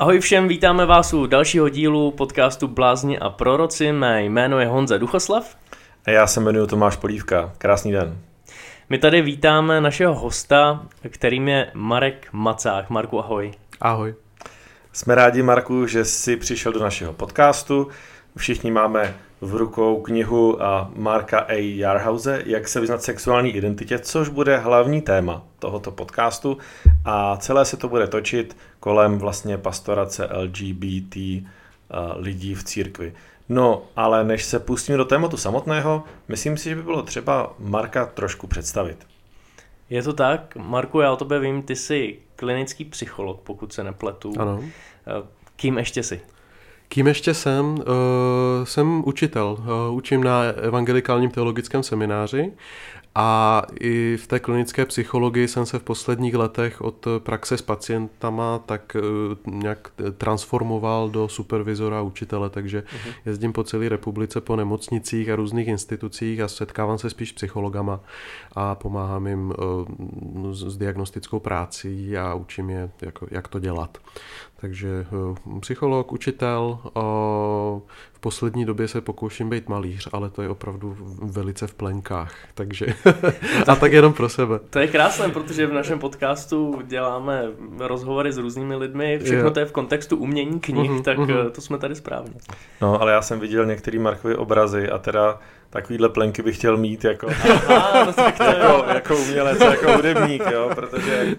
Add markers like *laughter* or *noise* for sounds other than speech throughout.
Ahoj všem, vítáme vás u dalšího dílu podcastu Blázni a proroci. Mé jméno je Honza Duchoslav. A já se jmenuji Tomáš Polívka. Krásný den. My tady vítáme našeho hosta, kterým je Marek Macák. Marku, ahoj. Ahoj. Jsme rádi, Marku, že jsi přišel do našeho podcastu. Všichni máme v rukou knihu Marka A. Jarhause Jak se vyznat sexuální identitě, což bude hlavní téma tohoto podcastu a celé se to bude točit kolem vlastně pastorace LGBT eh, lidí v církvi. No, ale než se pustím do tématu samotného, myslím si, že by bylo třeba Marka trošku představit. Je to tak. Marku, já o tobě vím, ty jsi klinický psycholog, pokud se nepletu. Ano. Eh, kým ještě jsi? Kým ještě jsem? Uh, jsem učitel. Uh, učím na evangelikálním teologickém semináři a i v té klinické psychologii jsem se v posledních letech od praxe s pacientama tak uh, nějak transformoval do supervizora učitele, takže uh-huh. jezdím po celé republice po nemocnicích a různých institucích a setkávám se spíš s psychologama a pomáhám jim s diagnostickou prácí a učím je, jako, jak to dělat. Takže uh, psycholog, učitel, v poslední době se pokouším být malíř, ale to je opravdu velice v plenkách, takže *laughs* a tak jenom pro sebe. To je krásné, protože v našem podcastu děláme rozhovory s různými lidmi, všechno je. to je v kontextu umění knih, uh-huh, tak uh-huh. to jsme tady správně. No, ale já jsem viděl některé Markovy obrazy a teda takovýhle plenky bych chtěl mít jako, *laughs* Aha, no jako, jako umělec, jako hudebník, jo, protože,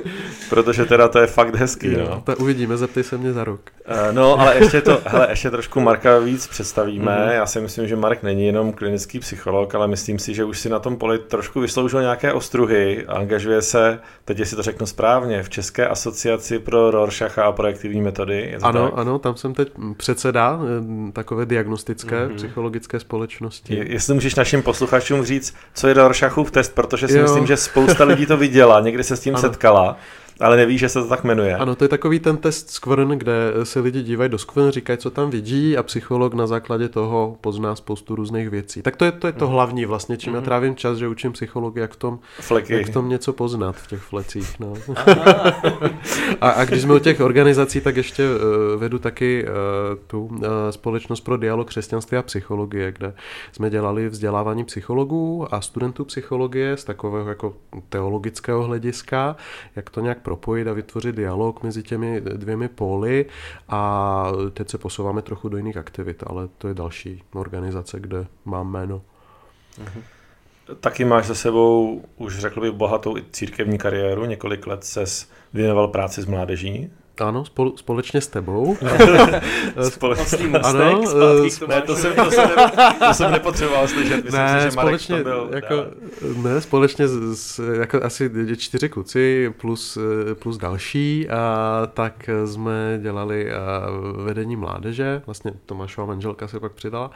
protože teda to je fakt hezký. Jo, no. Tak uvidíme, zeptej se mě za rok. Uh, no, ale ještě to, hele, ještě trošku Marka víc představíme. Mm-hmm. Já si myslím, že Mark není jenom klinický psycholog, ale myslím si, že už si na tom poli trošku vysloužil nějaké ostruhy a angažuje se, teď si to řeknu správně, v České asociaci pro Rorschacha a projektivní metody. Ano, tak? ano, tam jsem teď předseda eh, takové diagnostické mm-hmm. psychologické společnosti. Je, jestli můžeš našim posluchačům říct, co je Rorschachův test, protože si jo. myslím, že spousta lidí to viděla, někdy se s tím *laughs* ano. setkala. Ale neví, že se to tak jmenuje. Ano, to je takový ten test Skvrn, kde se lidi dívají do Skvrn, říkají, co tam vidí a psycholog na základě toho pozná spoustu různých věcí. Tak to je to, je to mm. hlavní vlastně, čím mm. já mhm. trávím čas, že učím psychologii, jak v tom, Fleky. jak v tom něco poznat v těch flecích. No. *laughs* a, a když jsme u těch organizací, tak ještě uh, vedu taky uh, tu uh, společnost pro dialog křesťanství a psychologie, kde jsme dělali vzdělávání psychologů a studentů psychologie z takového jako teologického hlediska, jak to nějak propojit a vytvořit dialog mezi těmi dvěmi póly a teď se posouváme trochu do jiných aktivit, ale to je další organizace, kde mám jméno. Mhm. Taky máš za sebou, už řekl bych, bohatou i církevní kariéru. Několik let se věnoval práci s mládeží. Ano, spolu, společně s tebou. společně *laughs* ano, uh, ne, to jsem, to, jsem ne, to jsem nepotřeboval slyšet. Myslím ne, si, že společně, to byl, jako, ne, společně s, jako asi čtyři kluci plus, plus další, a tak jsme dělali vedení mládeže, vlastně Tomášova manželka se pak přidala.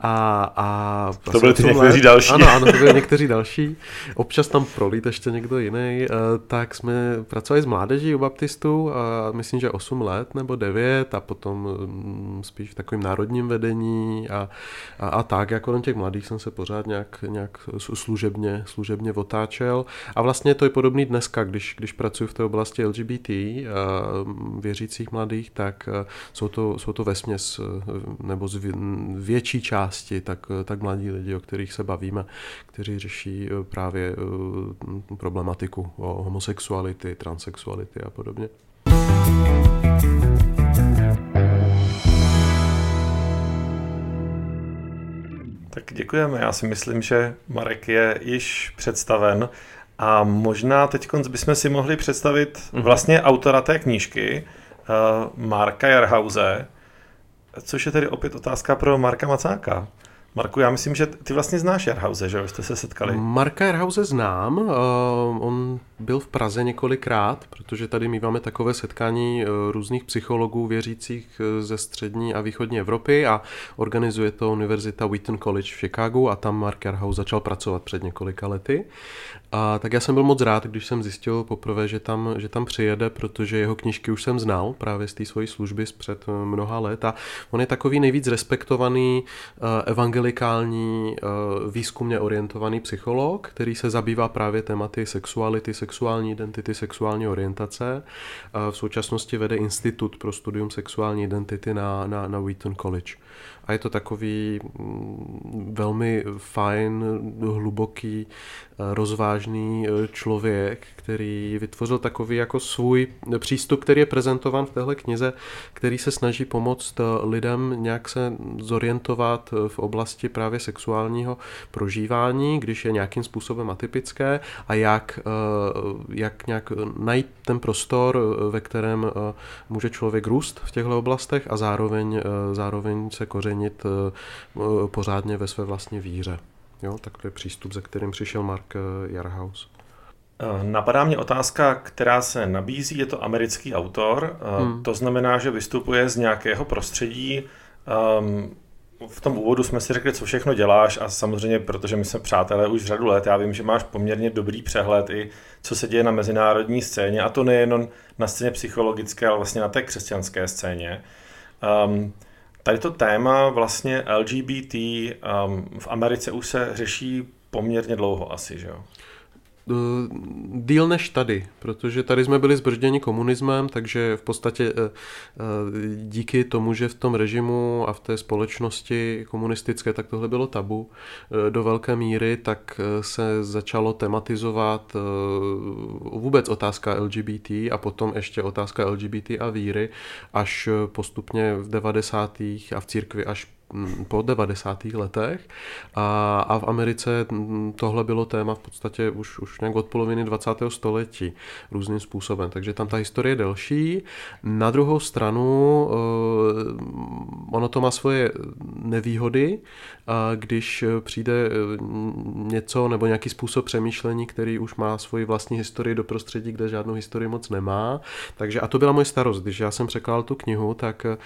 A, a to byli ty někteří let, další. Ano, ano, to byli někteří další. Občas tam prolít ještě někdo jiný. Tak jsme pracovali s mládeží u baptistů a myslím, že 8 let nebo 9 a potom mm, spíš v takovém národním vedení a, a, a tak, jako těch mladých jsem se pořád nějak, nějak služebně, služebně otáčel a vlastně to je podobný dneska, když, když pracuji v té oblasti LGBT věřících mladých, tak jsou to, jsou to vesměs nebo z větší části tak, tak mladí lidi, o kterých se bavíme, kteří řeší právě problematiku o homosexuality, transexuality a podobně. Tak děkujeme. Já si myslím, že Marek je již představen a možná teď bychom si mohli představit mhm. vlastně autora té knížky, uh, Marka Jarhause, což je tedy opět otázka pro Marka Macáka. Marku, já myslím, že ty vlastně znáš Jarhause, že jste se setkali. Marka Jarhause znám, uh, on byl v Praze několikrát, protože tady míváme takové setkání uh, různých psychologů věřících uh, ze střední a východní Evropy a organizuje to Univerzita Wheaton College v Chicagu a tam Mark Jarhouse začal pracovat před několika lety. A tak já jsem byl moc rád, když jsem zjistil poprvé, že tam, že tam přijede, protože jeho knižky už jsem znal právě z té svojí služby před eh, mnoha let a on je takový nejvíc respektovaný eh, evangelikální eh, výzkumně orientovaný psycholog, který se zabývá právě tématy sexuality, sexuální identity, sexuální orientace. V současnosti vede Institut pro studium sexuální identity na, na, na Wheaton College a je to takový mm, velmi fajn, hluboký, rozvážný eh, člověk, který vytvořil takový jako svůj přístup, který je prezentovan v téhle knize, který se snaží pomoct eh, lidem nějak se zorientovat v oblasti právě sexuálního prožívání, když je nějakým způsobem atypické a jak, jak nějak najít ten prostor, ve kterém může člověk růst v těchto oblastech a zároveň, zároveň se eh, eh, pořádně ve své vlastní víře. Jo, tak to je přístup, ze kterým přišel Mark eh, Jarhaus. Napadá mě otázka, která se nabízí, je to americký autor, hmm. to znamená, že vystupuje z nějakého prostředí. Ehm, v tom úvodu jsme si řekli, co všechno děláš a samozřejmě, protože my jsme přátelé už řadu let, já vím, že máš poměrně dobrý přehled i co se děje na mezinárodní scéně a to nejenom na scéně psychologické, ale vlastně na té křesťanské scéně. Um, Tady to téma vlastně LGBT um, v Americe už se řeší poměrně dlouho asi, že jo? Eh, díl než tady, protože tady jsme byli zbržděni komunismem, takže v podstatě eh, eh, díky tomu, že v tom režimu a v té společnosti komunistické, tak tohle bylo tabu do velké míry, tak se začalo tematizovat vůbec otázka LGBT a potom ještě otázka LGBT a víry až postupně v 90. a v církvi až po 90. letech a, a v Americe mm, tohle bylo téma v podstatě už, už nějak od poloviny 20. století různým způsobem, takže tam ta historie je delší. Na druhou stranu uh, ono to má svoje nevýhody, když přijde eh, něco nebo nějaký způsob přemýšlení, který už má svoji vlastní historii do prostředí, kde žádnou historii moc nemá. Takže a to byla moje starost, když já jsem překládal tu knihu, tak eh,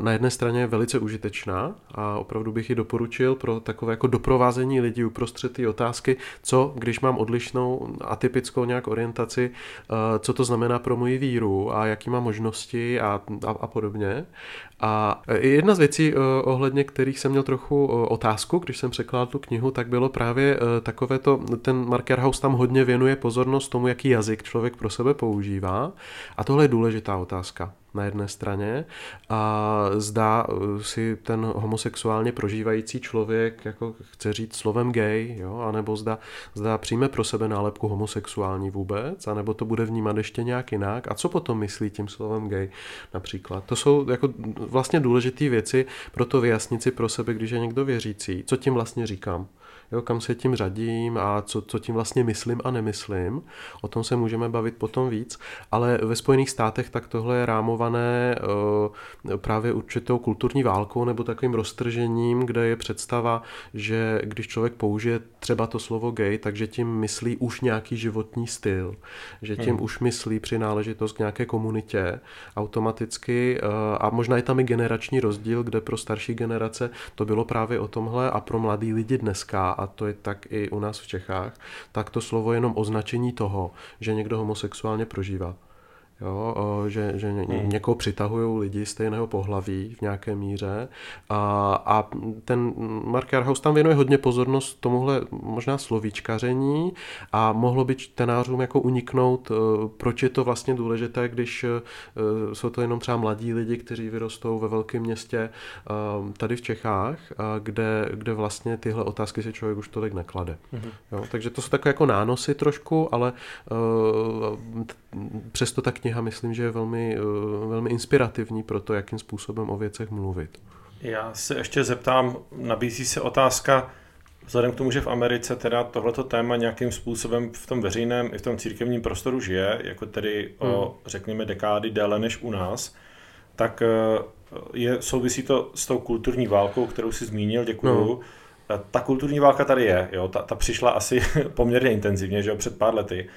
na jedné straně je velice užitečná, a opravdu bych ji doporučil pro takové jako doprovázení lidí uprostřed té otázky, co když mám odlišnou atypickou nějak orientaci, eh, co to znamená pro moji víru a jaký má možnosti a, a, a podobně. A jedna z věcí, eh, ohledně kterých jsem měl trochu eh, otázku, když jsem překládal tu knihu, tak bylo právě takové to, ten Marker House tam hodně věnuje pozornost tomu, jaký jazyk člověk pro sebe používá. A tohle je důležitá otázka na jedné straně a zdá si ten homosexuálně prožívající člověk jako chce říct slovem gay, jo, anebo zda, zda přijme pro sebe nálepku homosexuální vůbec, anebo to bude vnímat ještě nějak jinak a co potom myslí tím slovem gay například. To jsou jako vlastně důležité věci pro to vyjasnit si pro sebe, když je někdo věřící, co tím vlastně říkám jo, kam se tím řadím a co, co tím vlastně myslím a nemyslím. O tom se můžeme bavit potom víc, ale ve Spojených státech tak tohle je rámované uh, právě určitou kulturní válkou nebo takovým roztržením, kde je představa, že když člověk použije třeba to slovo gay, takže tím myslí už nějaký životní styl, že tím hmm. už myslí přináležitost k nějaké komunitě automaticky uh, a možná je tam i generační rozdíl, kde pro starší generace to bylo právě o tomhle a pro mladý lidi dneska a to je tak i u nás v Čechách, tak to slovo je jenom označení toho, že někdo homosexuálně prožívá jo, že, že hmm. někoho přitahují lidi stejného pohlaví v nějaké míře a, a ten Mark Jarhaus tam věnuje hodně pozornost tomuhle možná slovíčkaření a mohlo by čtenářům jako uniknout, e, proč je to vlastně důležité, když e, jsou to jenom třeba mladí lidi, kteří vyrostou ve velkém městě e, tady v Čechách, kde, kde vlastně tyhle otázky si člověk už tolik neklade. Hmm. Jo, takže to jsou takové jako nánosy trošku, ale přesto ta kniha myslím, že je velmi, eh, velmi inspirativní pro to, jakým způsobem o věcech mluvit. Já se ještě zeptám, nabízí se otázka, vzhledem k tomu, že v Americe teda tohleto téma nějakým způsobem v tom veřejném i v tom církevním prostoru žije, jako tedy o, hmm. řekněme, dekády déle než u nás, tak eh, je, souvisí to s tou kulturní válkou, kterou si zmínil, děkuju. No. Eh, ta kulturní válka tady je, jo, ta, ta přišla asi *laughs* poměrně intenzivně, že jo, před pár lety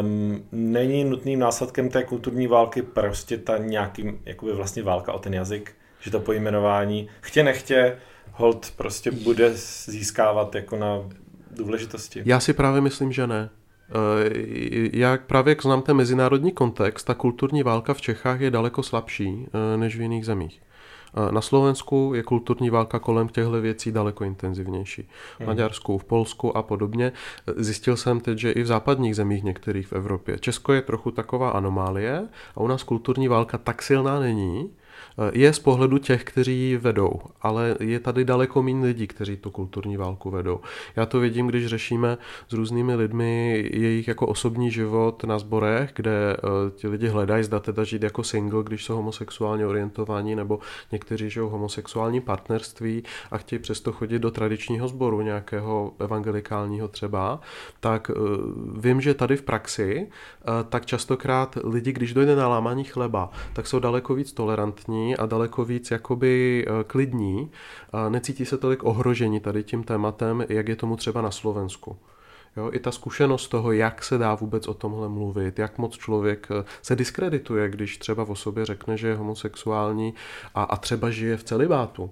um, není nutným následkem té kulturní války prostě ta nějaký, jakoby vlastně válka o ten jazyk, že to pojmenování chtě nechtě hold prostě bude získávat jako na důležitosti? Já si právě myslím, že ne. Jak právě jak znám ten mezinárodní kontext, ta kulturní válka v Čechách je daleko slabší než v jiných zemích. Na Slovensku je kulturní válka kolem těchto věcí daleko intenzivnější. V hmm. Maďarsku, v Polsku a podobně. Zjistil jsem teď, že i v západních zemích některých v Evropě. Česko je trochu taková anomálie a u nás kulturní válka tak silná není, je z pohledu těch, kteří ji vedou, ale je tady daleko méně lidí, kteří tu kulturní válku vedou. Já to vidím, když řešíme s různými lidmi jejich jako osobní život na zborech, kde uh, ti lidi hledají, zda teda žít jako single, když jsou homosexuálně orientovaní, nebo někteří žijou homosexuální partnerství a chtějí přesto chodit do tradičního sboru, nějakého evangelikálního třeba, tak uh, vím, že tady v praxi, tak častokrát lidi, když dojde na lámání chleba, tak jsou daleko víc tolerantní a daleko víc jakoby eh, klidní. A necítí se tolik ohrožení tady tím tématem, jak je tomu třeba na Slovensku. Jo, I ta zkušenost toho, jak se dá vůbec o tomhle mluvit, jak moc člověk eh, se diskredituje, když třeba o sobě řekne, že je homosexuální a, a třeba žije v celibátu.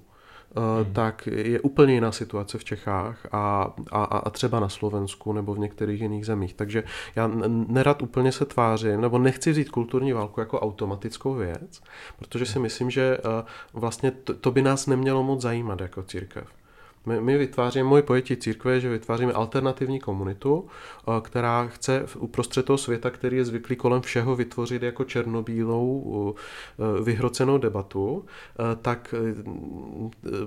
Hmm. tak je úplně jiná situace v Čechách a, a, a třeba na Slovensku nebo v některých jiných zemích. Takže já nerad úplně se tvářím, nebo nechci vzít kulturní válku jako automatickou věc, protože si myslím, že eh, vlastně to, to by nás nemělo moc zajímat jako církev. My, my vytváříme, moje pojetí církve je, že vytváříme alternativní komunitu, eh, která chce uprostřed toho světa, který je zvyklý kolem všeho vytvořit jako černobílou eh, vyhrocenou debatu, eh, tak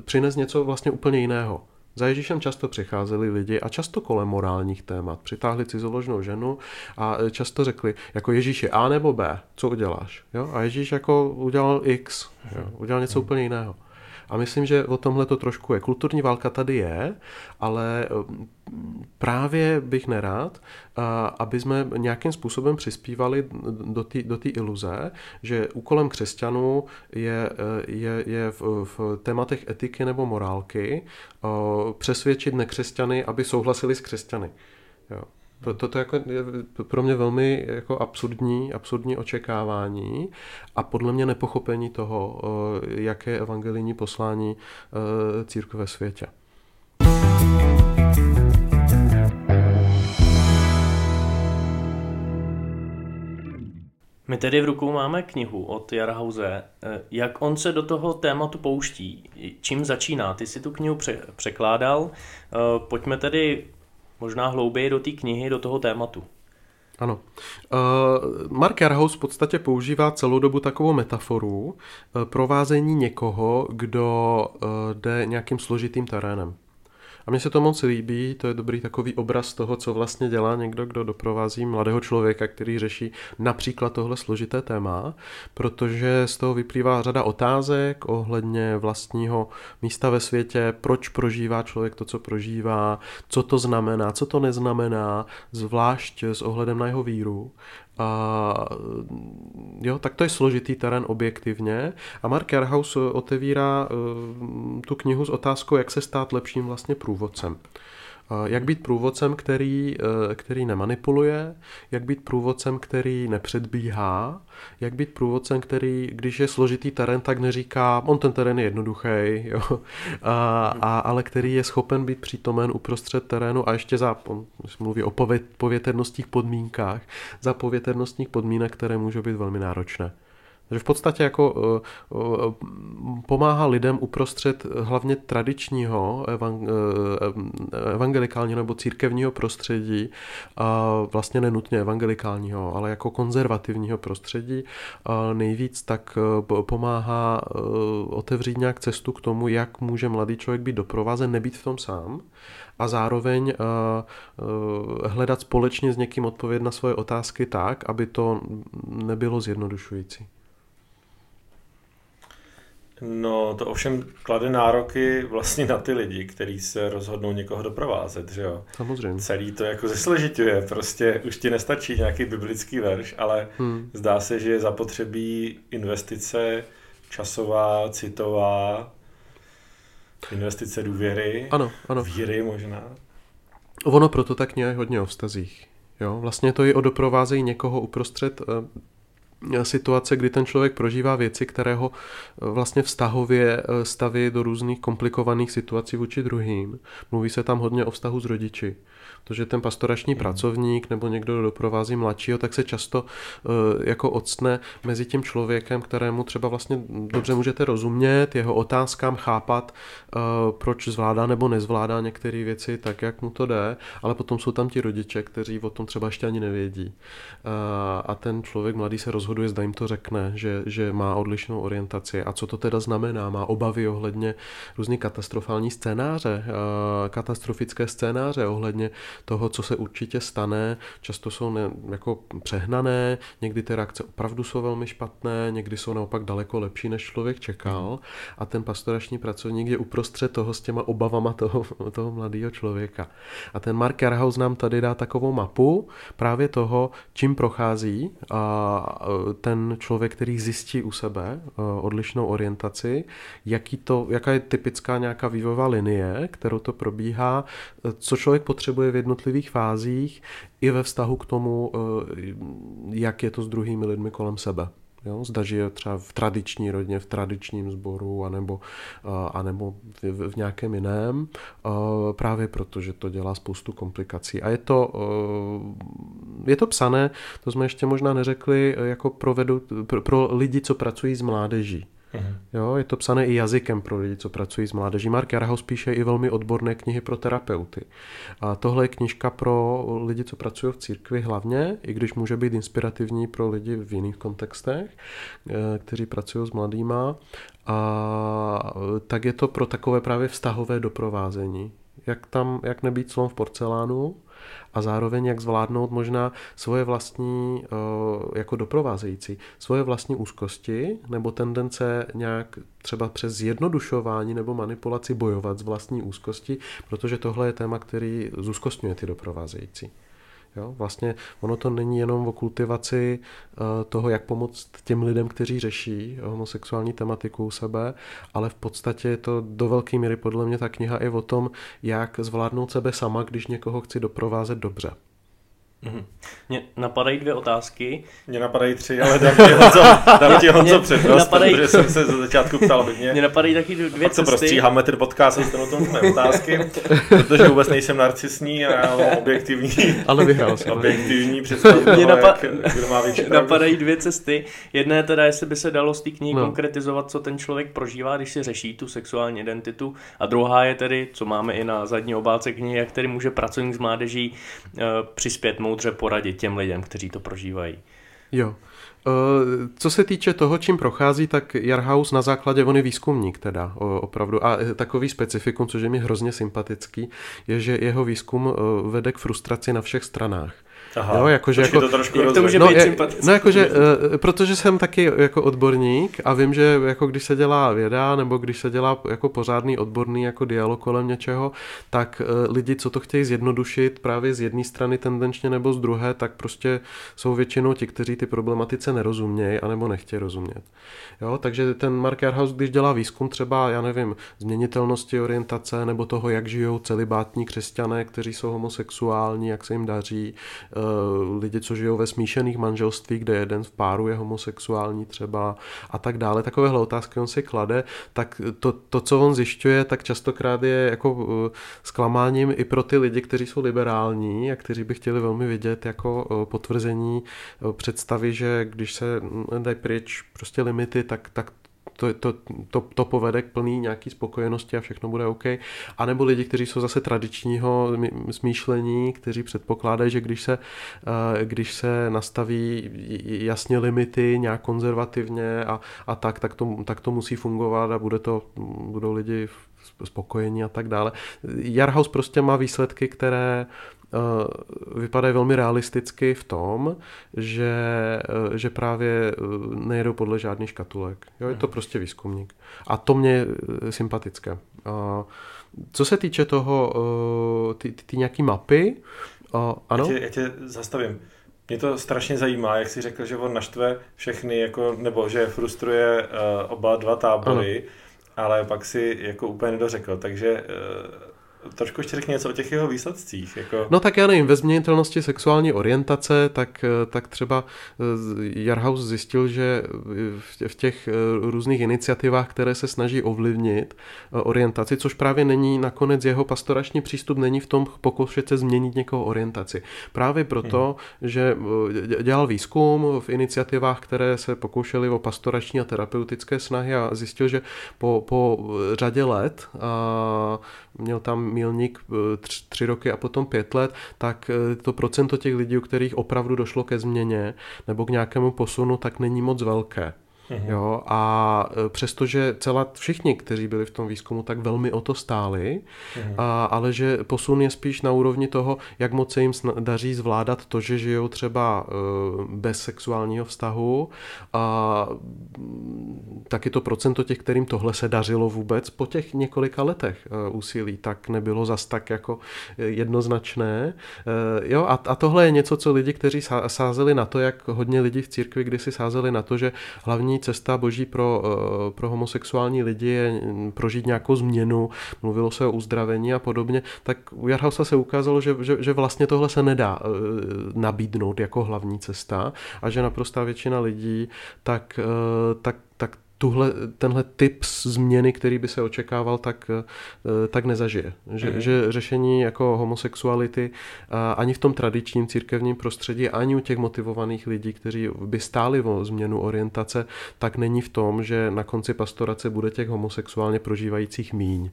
přines něco vlastně úplně jiného. Za Ježíšem často přicházeli lidi a často kolem morálních témat. Přitáhli cizoložnou ženu a často řekli, jako Ježíš je A nebo B, co uděláš? Jo? A Ježíš jako udělal X, jo? udělal něco úplně jiného. A myslím, že o tomhle to trošku je. Kulturní válka tady je, ale eh, právě bych nerád, aby jsme nějakým způsobem přispívali do té do iluze, že úkolem křesťanů je, je, je v, v tématech etiky nebo morálky přesvědčit nekřesťany, aby souhlasili s křesťany. Jo. To, to, jako je pro mě velmi jako absurdní, absurdní očekávání a podle mě nepochopení toho, eh, jaké je evangelijní poslání eh, církve ve světě. My tedy v rukou máme knihu od Jarhauze. Eh, jak on se do toho tématu pouští? Čím začíná? Ty si tu knihu překládal. Pojďme tedy možná hlouběji do té knihy, do toho tématu. Ano. Uh, Mark Jarhaus v podstatě používá celou dobu takovou metaforu uh, provázení někoho, kdo uh, jde nějakým složitým terénem. A mně se to moc líbí, to je dobrý takový obraz toho, co vlastně dělá někdo, kdo doprovází mladého člověka, který řeší například tohle složité téma, protože z toho vyplývá řada otázek ohledně vlastního místa ve světě, proč prožívá člověk to, co prožívá, co to znamená, co to neznamená, zvlášť s ohledem na jeho víru. A jo, tak to je složitý terén objektivně. A Mark Jarhaus otevírá uh, tu knihu s otázkou, jak se stát lepším vlastně průvodcem. Jak být průvodcem, který, eh, který nemanipuluje, jak být průvodcem, který nepředbíhá, jak být průvodcem, který, když je složitý terén, tak neříká, on ten terén je jednoduchý, *laughs* jo, a, a, ale který je schopen být přítomen uprostřed terénu a ještě za, on mluví o pověternostních podmínkách, za pověternostních podmínek, které můžou být velmi náročné. Takže v podstatě jako uh, uh, pomáhá lidem uprostřed hlavně tradičního evang, evangelikálního nebo církevního prostředí, vlastně nenutně evangelikálního, ale jako konzervativního prostředí nejvíc tak pomáhá otevřít nějak cestu k tomu, jak může mladý člověk být doprovázen, nebýt v tom sám a zároveň hledat společně s někým odpověď na svoje otázky tak, aby to nebylo zjednodušující. No, to ovšem klade nároky vlastně na ty lidi, kteří se rozhodnou někoho doprovázet, že jo? Samozřejmě. Celý to jako zesležituje, prostě už ti nestačí nějaký biblický verš, ale hmm. zdá se, že je zapotřebí investice časová, citová, investice důvěry, ano, ano. víry možná. Ono proto tak nějak hodně o vztazích. Jo? Vlastně to je o doprovázení někoho uprostřed eh, situace, kdy ten člověk prožívá věci, které ho vlastně vztahově staví do různých komplikovaných situací vůči druhým. Mluví se tam hodně o vztahu s rodiči protože ten pastorační hmm. pracovník nebo někdo, kdo doprovází mladšího, tak se často uh, jako odstne mezi tím člověkem, kterému třeba vlastně dobře můžete rozumět, jeho otázkám chápat, uh, proč zvládá nebo nezvládá některé věci tak, jak mu to jde, ale potom jsou tam ti rodiče, kteří o tom třeba ještě ani nevědí. Uh, a ten člověk mladý se rozhoduje, zda jim to řekne, že, že má odlišnou orientaci. A co to teda znamená? Má obavy ohledně různý katastrofální scénáře, katastrofické scénáře ohledně toho, co se určitě stane. Často jsou ne, jako přehnané, někdy ty reakce opravdu jsou velmi špatné, někdy jsou naopak daleko lepší, než člověk čekal. A ten pastorační pracovník je uprostřed toho s těma obavama toho, *laughs* toho mladého člověka. A ten Mark Jarhaus nám tady dá takovou mapu právě toho, čím prochází a ten člověk, který zjistí u sebe odlišnou orientaci, jaký to, jaká je typická nějaká vývojová linie, kterou to probíhá, co člověk potřebuje vědět jednotlivých fázích i ve vztahu k tomu, eh, jak je to s druhými lidmi kolem sebe. Jo? Zda žije třeba v tradiční rodině, v tradičním sboru, anebo, eh, anebo v, v nějakém jiném, eh, právě proto, že to dělá spoustu komplikací. A je to, je to psané, to jsme ještě možná neřekli, jako pro, vedu, pro, pro lidi, co pracují s mládeží. Mhm. Jo, je to psané i jazykem pro lidi, co pracují s mládeží. Mark Jarhaus píše i velmi odborné knihy pro terapeuty. A tohle je knižka pro lidi, co pracují v církvi hlavně, i když může být inspirativní pro lidi v jiných kontextech, eh, kteří pracují s mladýma. A tak je to pro takové právě vztahové doprovázení. Jak tam, jak nebýt slon v porcelánu, a zároveň jak zvládnout možná svoje vlastní, eh, jako doprovázející, svoje vlastní úzkosti nebo tendence nějak třeba přes zjednodušování nebo manipulaci bojovat z vlastní úzkosti, protože tohle je téma, který zúzkostňuje ty doprovázející. Jo? Vlastně ono to není jenom o kultivaci uh, toho, jak pomoct těm lidem, kteří řeší homosexuální tematiku u sebe, ale v podstatě je to do velké míry podle mě ta kniha i o tom, jak zvládnout sebe sama, když někoho chci doprovázet dobře. Mm-hmm. Mě napadají dvě otázky. Mě napadají tři, ale dám ti Honzo, dám ti *laughs* Honzo přednost, napadají... protože jsem se za začátku ptal hodně. Mě napadají taky dvě Pak cesty. prostříháme ten podcast a dostanou tomu mé otázky, protože vůbec nejsem narcisní a objektivní, ale vyhrál jsem. objektivní představu toho, napa... jak, kdo má větší Napadají dvě cesty. Jedna je teda, jestli by se dalo z té knihy no. konkretizovat, co ten člověk prožívá, když si řeší tu sexuální identitu. A druhá je tedy, co máme i na zadní obálce knihy, jak tedy může pracovník z mládeží uh, přispět moudře poradit těm lidem, kteří to prožívají. Jo. Eh, co se týče toho, čím prochází, tak Jarhaus na základě, on je výzkumník teda opravdu a takový specifikum, což je mi hrozně sympatický, je, že jeho výzkum eh, vede k frustraci na všech stranách. Aha, jo, jakože jako, to trošku jak to může no, být je, No jakože, uh, protože jsem taky jako odborník a vím, že jako když se dělá věda nebo když se dělá jako pořádný odborný jako dialog kolem něčeho, tak uh, lidi, co to chtějí zjednodušit právě z jedné strany tendenčně nebo z druhé, tak prostě jsou většinou ti, kteří ty problematice nerozumějí anebo nechtějí rozumět. Jo, takže ten Mark Jarhaus, když dělá výzkum třeba, já nevím, změnitelnosti orientace nebo toho, jak žijou celibátní křesťané, kteří jsou homosexuální, jak se jim daří, lidi, co žijou ve smíšených manželství, kde jeden v páru je homosexuální třeba a tak dále. Takovéhle otázky on si klade, tak to, to co on zjišťuje, tak častokrát je jako eh, zklamáním i pro ty lidi, kteří jsou liberální a kteří by chtěli velmi vidět jako eh, potvrzení představy, že když se dají pryč prostě limity, tak, tak to, to, to, to povede k plný nějaký spokojenosti a všechno bude OK. A nebo lidi, kteří jsou zase tradičního smýšlení, kteří předpokládají, že když se, eh, když se nastaví jasně limity nějak konzervativně a, a tak, tak to, tak to musí fungovat a bude to, budou lidi spokojení a tak dále. Jarhaus prostě má výsledky, které vypadají velmi realisticky v tom, že, eh, že právě eh, nejedou podle žádných škatulek. Jo, je to mhm. prostě výzkumník. A to mě je sympatické. Co se týče toho, ty, ty, ty nějaký mapy, ano? Já tě, já tě zastavím. Mě to strašně zajímá, jak jsi řekl, že on naštve všechny, jako, nebo že frustruje oba dva tábory, ano. ale pak si jako úplně nedořekl. Takže trošku ještě řekni něco o těch jeho výsledcích. Jako... No tak já nevím, ve změnitelnosti sexuální orientace, tak, tak třeba Jarhaus zjistil, že v těch různých iniciativách, které se snaží ovlivnit orientaci, což právě není nakonec jeho pastorační přístup, není v tom pokoušet se změnit někoho orientaci. Právě proto, hmm. že dělal výzkum v iniciativách, které se pokoušely o pastorační a terapeutické snahy a zjistil, že po, po řadě let a měl tam milník eh, tři, tři roky a potom pět let, tak eh, to procento těch lidí, u kterých opravdu došlo ke změně nebo k nějakému posunu, tak není moc velké. Mm-hmm. Jo, a e, přestože celá všichni, kteří byli v tom výzkumu, tak velmi o to stáli, mm-hmm. a, ale že posun je spíš na úrovni toho, jak moc se jim daří zvládat to, že žijou třeba e, bez sexuálního vztahu a taky to procento těch, kterým tohle se dařilo vůbec po těch několika letech e, úsilí, tak nebylo zas tak jako jednoznačné. Jo, a, a tohle je něco, co lidi, kteří sázeli na to, jak hodně lidí v církvi kdysi sázeli na to, že hlavní cesta boží pro, eh, pro homosexuální lidi je prožít nějakou změnu, mluvilo se o uzdravení a podobně, tak u Jarhausa se ukázalo, že, že, že vlastně tohle se nedá eh, nabídnout jako hlavní cesta a že naprostá většina lidí tak, eh, tak tuhle, tenhle typ změny, který by se očekával, tak, eh, tak nezažije. Že, mm. že řešení jako homosexuality ani v tom tradičním církevním prostředí, ani u těch motivovaných lidí, kteří by stáli o změnu orientace, tak není v tom, že na konci pastorace bude těch homosexuálně prožívajících míň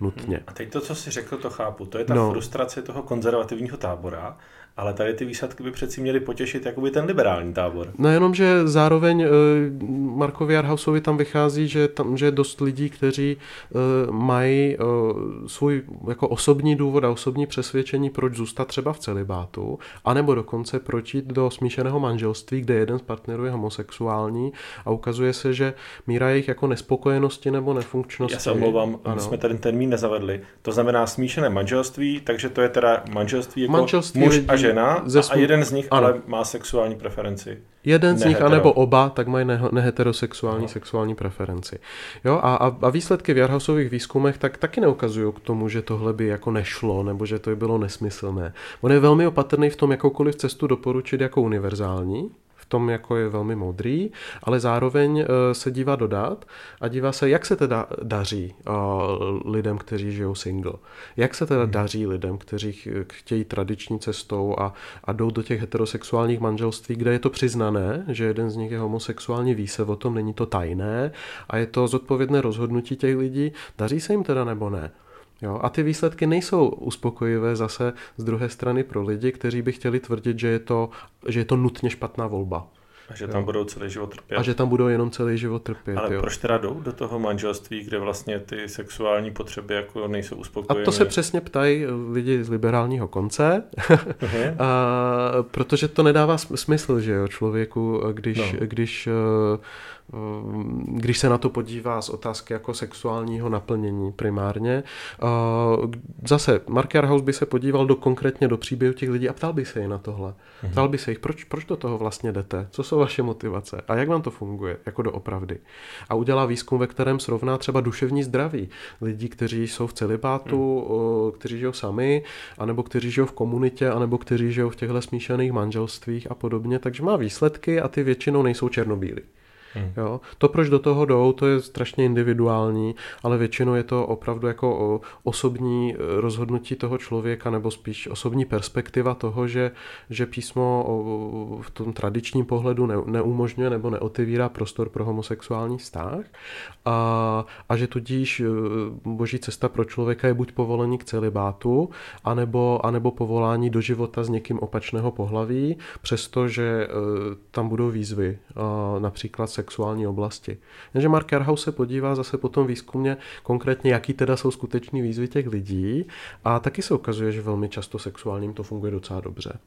nutně. A teď to, co jsi řekl, to chápu. To je ta no. frustrace toho konzervativního tábora, ale tady ty výsledky by přeci měly potěšit jakoby ten liberální tábor. No jenom, že zároveň uh, Markovi Arhausovi tam vychází, že tam že je dost lidí, kteří uh, mají uh, svůj jako osobní důvod a osobní přesvědčení, proč zůstat třeba v celibátu, anebo dokonce proč jít do smíšeného manželství, kde jeden z partnerů je homosexuální a ukazuje se, že míra jejich jako nespokojenosti nebo nefunkčnosti. Já se omlouvám, my jsme ten termín nezavedli. To znamená smíšené manželství, takže to je teda manželství jako manželství muž a žena ze svů... a jeden z nich ano. ale má sexuální preferenci. Jeden z nich, anebo oba, tak mají ne- neheterosexuální no. sexuální preferenci. Jo, a, a, a výsledky v Jarhausových výzkumech tak taky neukazují k tomu, že tohle by jako nešlo, nebo že to by bylo nesmyslné. On je velmi opatrný v tom jakoukoliv cestu doporučit jako univerzální, v tom jako je velmi moudrý, ale zároveň eh, se dívá dodat a dívá se, jak se teda daří eh, lidem, kteří žijou single. Jak se teda hmm. daří lidem, kteří chtějí tradiční cestou a, a jdou do těch heterosexuálních manželství, kde je to přiznané, že jeden z nich je homosexuální, ví se o tom, není to tajné a je to zodpovědné rozhodnutí těch lidí. Daří se jim teda nebo ne? Jo, a ty výsledky nejsou uspokojivé zase z druhé strany pro lidi, kteří by chtěli tvrdit, že je to, že je to nutně špatná volba. A že tam jo. budou celý život trpět. A že tam budou jenom celý život trpět. Ale jo. proč teda jdou do toho manželství, kde vlastně ty sexuální potřeby jako nejsou uspokojené? A to se přesně ptají lidi z liberálního konce, *laughs* a, protože to nedává smysl, že jo, člověku, když, no. když Ehm, když se na to podívá z otázky jako sexuálního naplnění primárně. Ehm, zase Mark Jarhaus by se podíval do konkrétně do příběhu těch lidí a ptal by se je na tohle. Mhm. Ptal by se jich, proč, proč do toho vlastně jdete? Co jsou vaše motivace? A jak vám to funguje? Jako doopravdy. A udělá výzkum, ve kterém srovná třeba duševní zdraví lidí, kteří jsou v celibátu, hmm. kteří žijou sami, anebo kteří žijou v komunitě, anebo kteří žijou v těchto smíšených manželstvích a podobně. Takže má výsledky a ty většinou nejsou černobílí. Hmm. Jo? To, proč do toho jdou, to je strašně individuální, ale většinou je to opravdu jako osobní e, rozhodnutí toho člověka, nebo spíš osobní perspektiva toho, že, že písmo v tom tradičním pohledu ne, neumožňuje nebo neotevírá prostor pro homosexuální vztah a, a že tudíž e, boží cesta pro člověka je buď povolení k celibátu, anebo, anebo povolání do života s někým opačného pohlaví, přestože e, tam budou výzvy, například se sexuální oblasti. Jenže Mark Kerhaus se podívá zase potom výzkumně konkrétně, jaký teda jsou skuteční výzvy těch lidí a taky se ukazuje, že velmi často sexuálním to funguje docela dobře.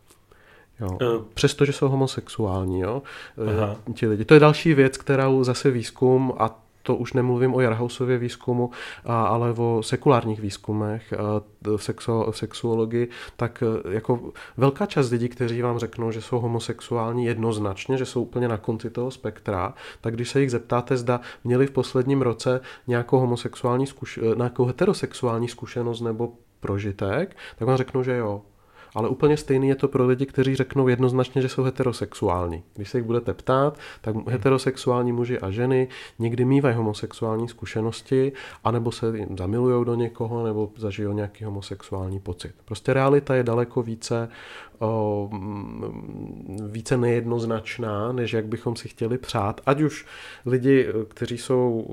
Jo. Uh. Přestože jsou homosexuální, jo, Aha. ti lidi. To je další věc, kterou zase výzkum a to už nemluvím o Jarhausově výzkumu, ale o sekulárních výzkumech v, sexu, v sexuologii, tak e, jako velká část lidí, kteří vám řeknou, že jsou homosexuální jednoznačně, že jsou úplně na konci toho spektra, tak když se jich zeptáte, zda měli v posledním roce nějakou homosexuální zkuš- e, nějakou heterosexuální zkušenost nebo prožitek, tak vám řeknou, že jo. Ale úplně stejný je to pro lidi, kteří řeknou jednoznačně, že jsou heterosexuální. Když se jich budete ptát, tak heterosexuální muži a ženy někdy mývají homosexuální zkušenosti, anebo se zamilují do někoho, nebo zažijou nějaký homosexuální pocit. Prostě realita je daleko více, o, více nejednoznačná, než jak bychom si chtěli přát. Ať už lidi, kteří jsou,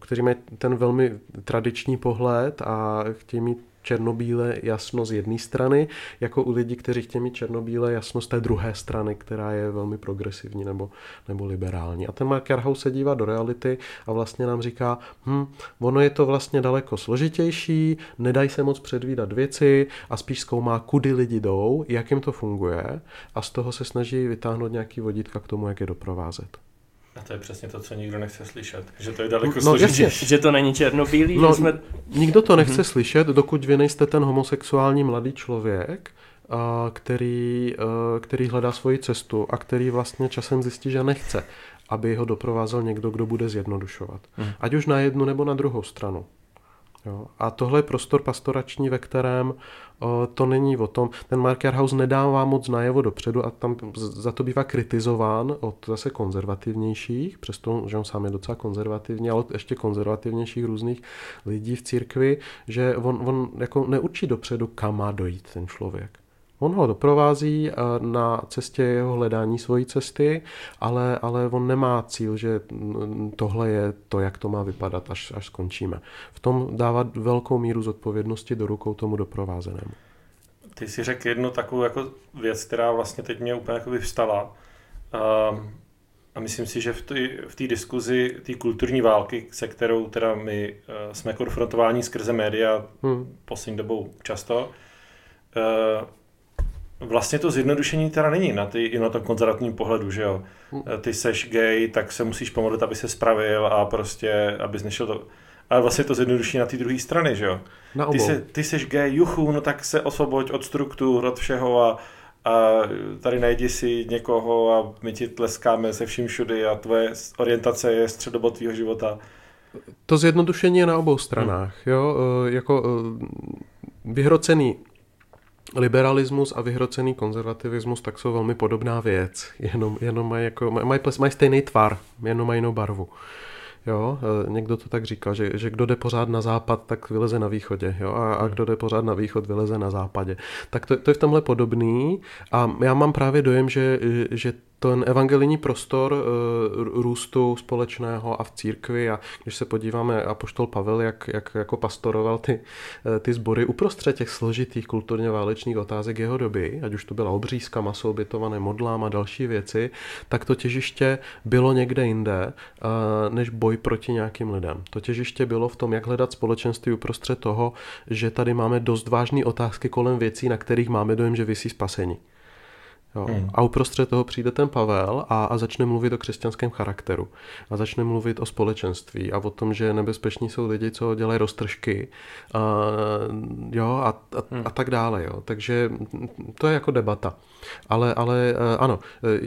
kteří mají ten velmi tradiční pohled a chtějí mít černobíle jasno z jedné strany, jako u lidí, kteří chtějí mít černobíle jasno z té druhé strany, která je velmi progresivní nebo, nebo liberální. A ten Mark Jarhaus se dívá do reality a vlastně nám říká, hm, ono je to vlastně daleko složitější, nedají se moc předvídat věci a spíš zkoumá, kudy lidi jdou, jak jim to funguje a z toho se snaží vytáhnout nějaký vodítka k tomu, jak je doprovázet. A to je přesně to, co nikdo nechce slyšet. Že to je daleko no, jasně, že to není černobílý. No, že jsme... Nikdo to nechce mm-hmm. slyšet, dokud vy nejste ten homosexuální mladý člověk, který, který hledá svoji cestu a který vlastně časem zjistí, že nechce, aby ho doprovázel někdo, kdo bude zjednodušovat. Mm. Ať už na jednu nebo na druhou stranu. Jo. A tohle je prostor pastorační, ve kterém to není o tom. Ten Marker House nedává moc najevo dopředu a tam za to bývá kritizován od zase konzervativnějších, přesto, že on sám je docela konzervativní, ale od ještě konzervativnějších různých lidí v církvi, že on, on jako neurčí dopředu, kam má dojít ten člověk. On ho doprovází eh, na cestě jeho hledání svojí cesty, ale, ale on nemá cíl, že tohle je to, jak to má vypadat, až, až skončíme. V tom dává velkou míru zodpovědnosti do rukou tomu doprovázenému. Ty si řekl jednu takovou jako věc, která vlastně teď mě úplně jako vstala. Um, a myslím si, že v té v diskuzi té kulturní války, se kterou teda my uh, jsme konfrontováni skrze média hmm. poslední dobou často, uh, vlastně to zjednodušení teda není na, ty, i na tom konzervativním pohledu, že jo. Hm. Ty seš gay, tak se musíš pomodlit, aby se spravil a prostě, abys nešel to... Ale vlastně to zjednoduší na ty druhé strany, že jo. Na ty, se, ty seš gay, juchu, no tak se osvoboď od struktur, od všeho a, a tady najdi si někoho a my ti tleskáme se vším všudy a tvoje orientace je středobod tvýho života. To zjednodušení je na obou stranách, hmm. jo, e, jako e, vyhrocený liberalismus a vyhrocený konzervativismus tak jsou velmi podobná věc, jenom, jenom mají, jako, mají, mají stejný tvar, jenom mají jinou barvu. Jo, e, někdo to tak říkal, že, že kdo jde pořád na západ, tak vyleze na východě, jo, a, a kdo jde pořád na východ, vyleze na západě. Tak to, to je v tomhle podobný a já mám právě dojem, že, že ten evangelijní prostor uh, růstu společného a v církvi a když se podíváme a poštol Pavel, jak, jak jako pastoroval ty, uh, ty sbory uprostřed těch složitých kulturně válečných otázek jeho doby, ať už to byla obřízka, maso obětované modlám a další věci, tak to těžiště bylo někde jinde, uh, než boj proti nějakým lidem. To těžiště bylo v tom, jak hledat společenství uprostřed toho, že tady máme dost vážné otázky kolem věcí, na kterých máme dojem, že vysí spasení. Jo. Hmm. A uprostřed toho přijde ten Pavel a, a začne mluvit o křesťanském charakteru. A začne mluvit o společenství a o tom, že nebezpeční jsou lidi, co dělají roztržky a, jo, a, a, hmm. a tak dále. Jo. Takže to je jako debata. Ale, ale eh, ano, eh,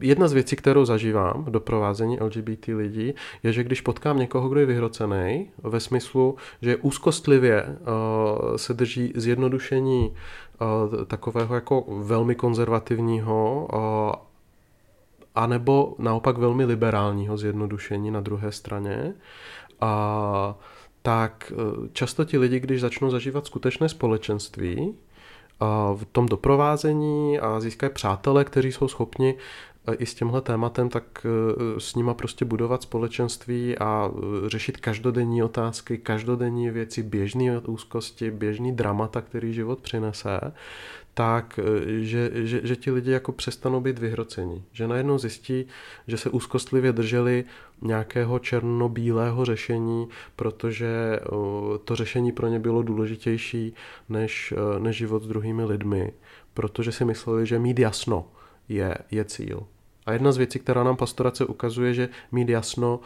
jedna z věcí, kterou zažívám v doprovázení LGBT lidí, je, že když potkám někoho, kdo je vyhrocený, ve smyslu, že úzkostlivě uh, se drží zjednodušení takového jako velmi konzervativního a nebo naopak velmi liberálního zjednodušení na druhé straně. A tak e, často ti lidi, když začnou zažívat skutečné společenství, a v tom doprovázení a získají přátele, kteří jsou schopni i s tímhle tématem, tak e, s nima prostě budovat společenství a e, řešit každodenní otázky, každodenní věci, běžné úzkosti, běžný dramata, který život přinese, tak, e, že, že, že ti lidi jako přestanou být vyhroceni. Že najednou zjistí, že se úzkostlivě drželi nějakého černobílého řešení, protože to řešení pro ně bylo důležitější než, než život s druhými lidmi, protože si mysleli, že mít jasno je, je cíl. A jedna z věcí, která nám pastorace ukazuje, že mít jasno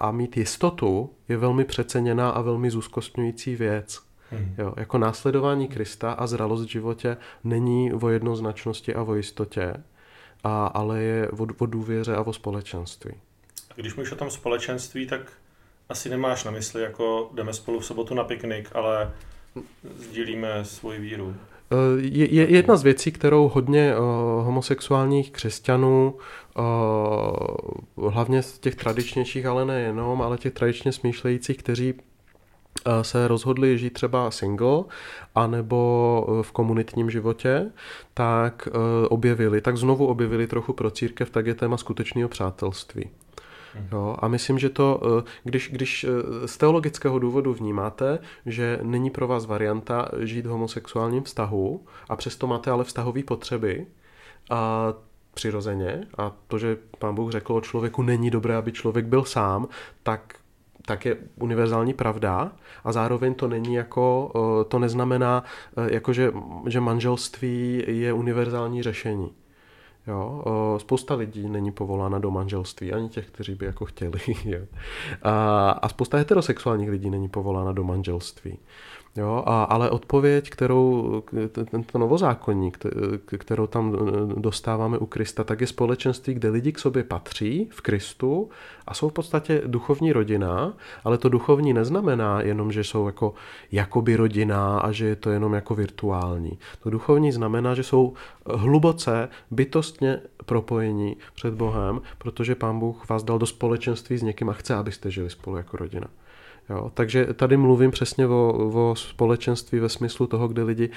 a mít jistotu je velmi přeceněná a velmi zúzkostňující věc. Hmm. Jo, jako následování Krista a zralost v životě není o jednoznačnosti a o jistotě, a, ale je o, o důvěře a o společenství. A když mluvíš o tom společenství, tak asi nemáš na mysli, jako jdeme spolu v sobotu na piknik, ale sdílíme svoji víru. Je, je jedna z věcí, kterou hodně uh, homosexuálních křesťanů, uh, hlavně z těch tradičnějších, ale nejenom, ale těch tradičně smýšlejících, kteří se rozhodli žít třeba single anebo v komunitním životě, tak objevili, tak znovu objevili trochu pro církev, tak je téma skutečného přátelství. Jo, a myslím, že to, eh, když, když eh, z teologického důvodu vnímáte, že není pro vás varianta žít v homosexuálním vztahu a přesto máte ale vztahové potřeby, a přirozeně a to, že pán Bůh řekl o člověku není dobré, aby člověk byl sám, tak tak je univerzální pravda a zároveň to není jako, eh, to neznamená, jako že, že manželství je univerzální řešení. Jo, spousta lidí není povolána do manželství, ani těch, kteří by jako chtěli. *laughs* Jo. A, a spousta heterosexuálních lidí není povolána do manželství. Jo, a, ale odpověď, kterou tento novozákonní, kterou tam e, dostáváme u Krista, tak je společenství, kde lidi k sobě patří v Kristu a jsou v podstatě duchovní rodina, ale to duchovní neznamená jenom, že jsou jako jakoby rodina a že je to jenom jako virtuální. To duchovní znamená, že jsou hluboce, bytostně propojení před Bohem, protože Pán Bůh vás dal do společenství s někým a chce, abyste žili spolu jako rodina. Jo, takže tady mluvím přesně o, o společenství ve smyslu toho, kde lidi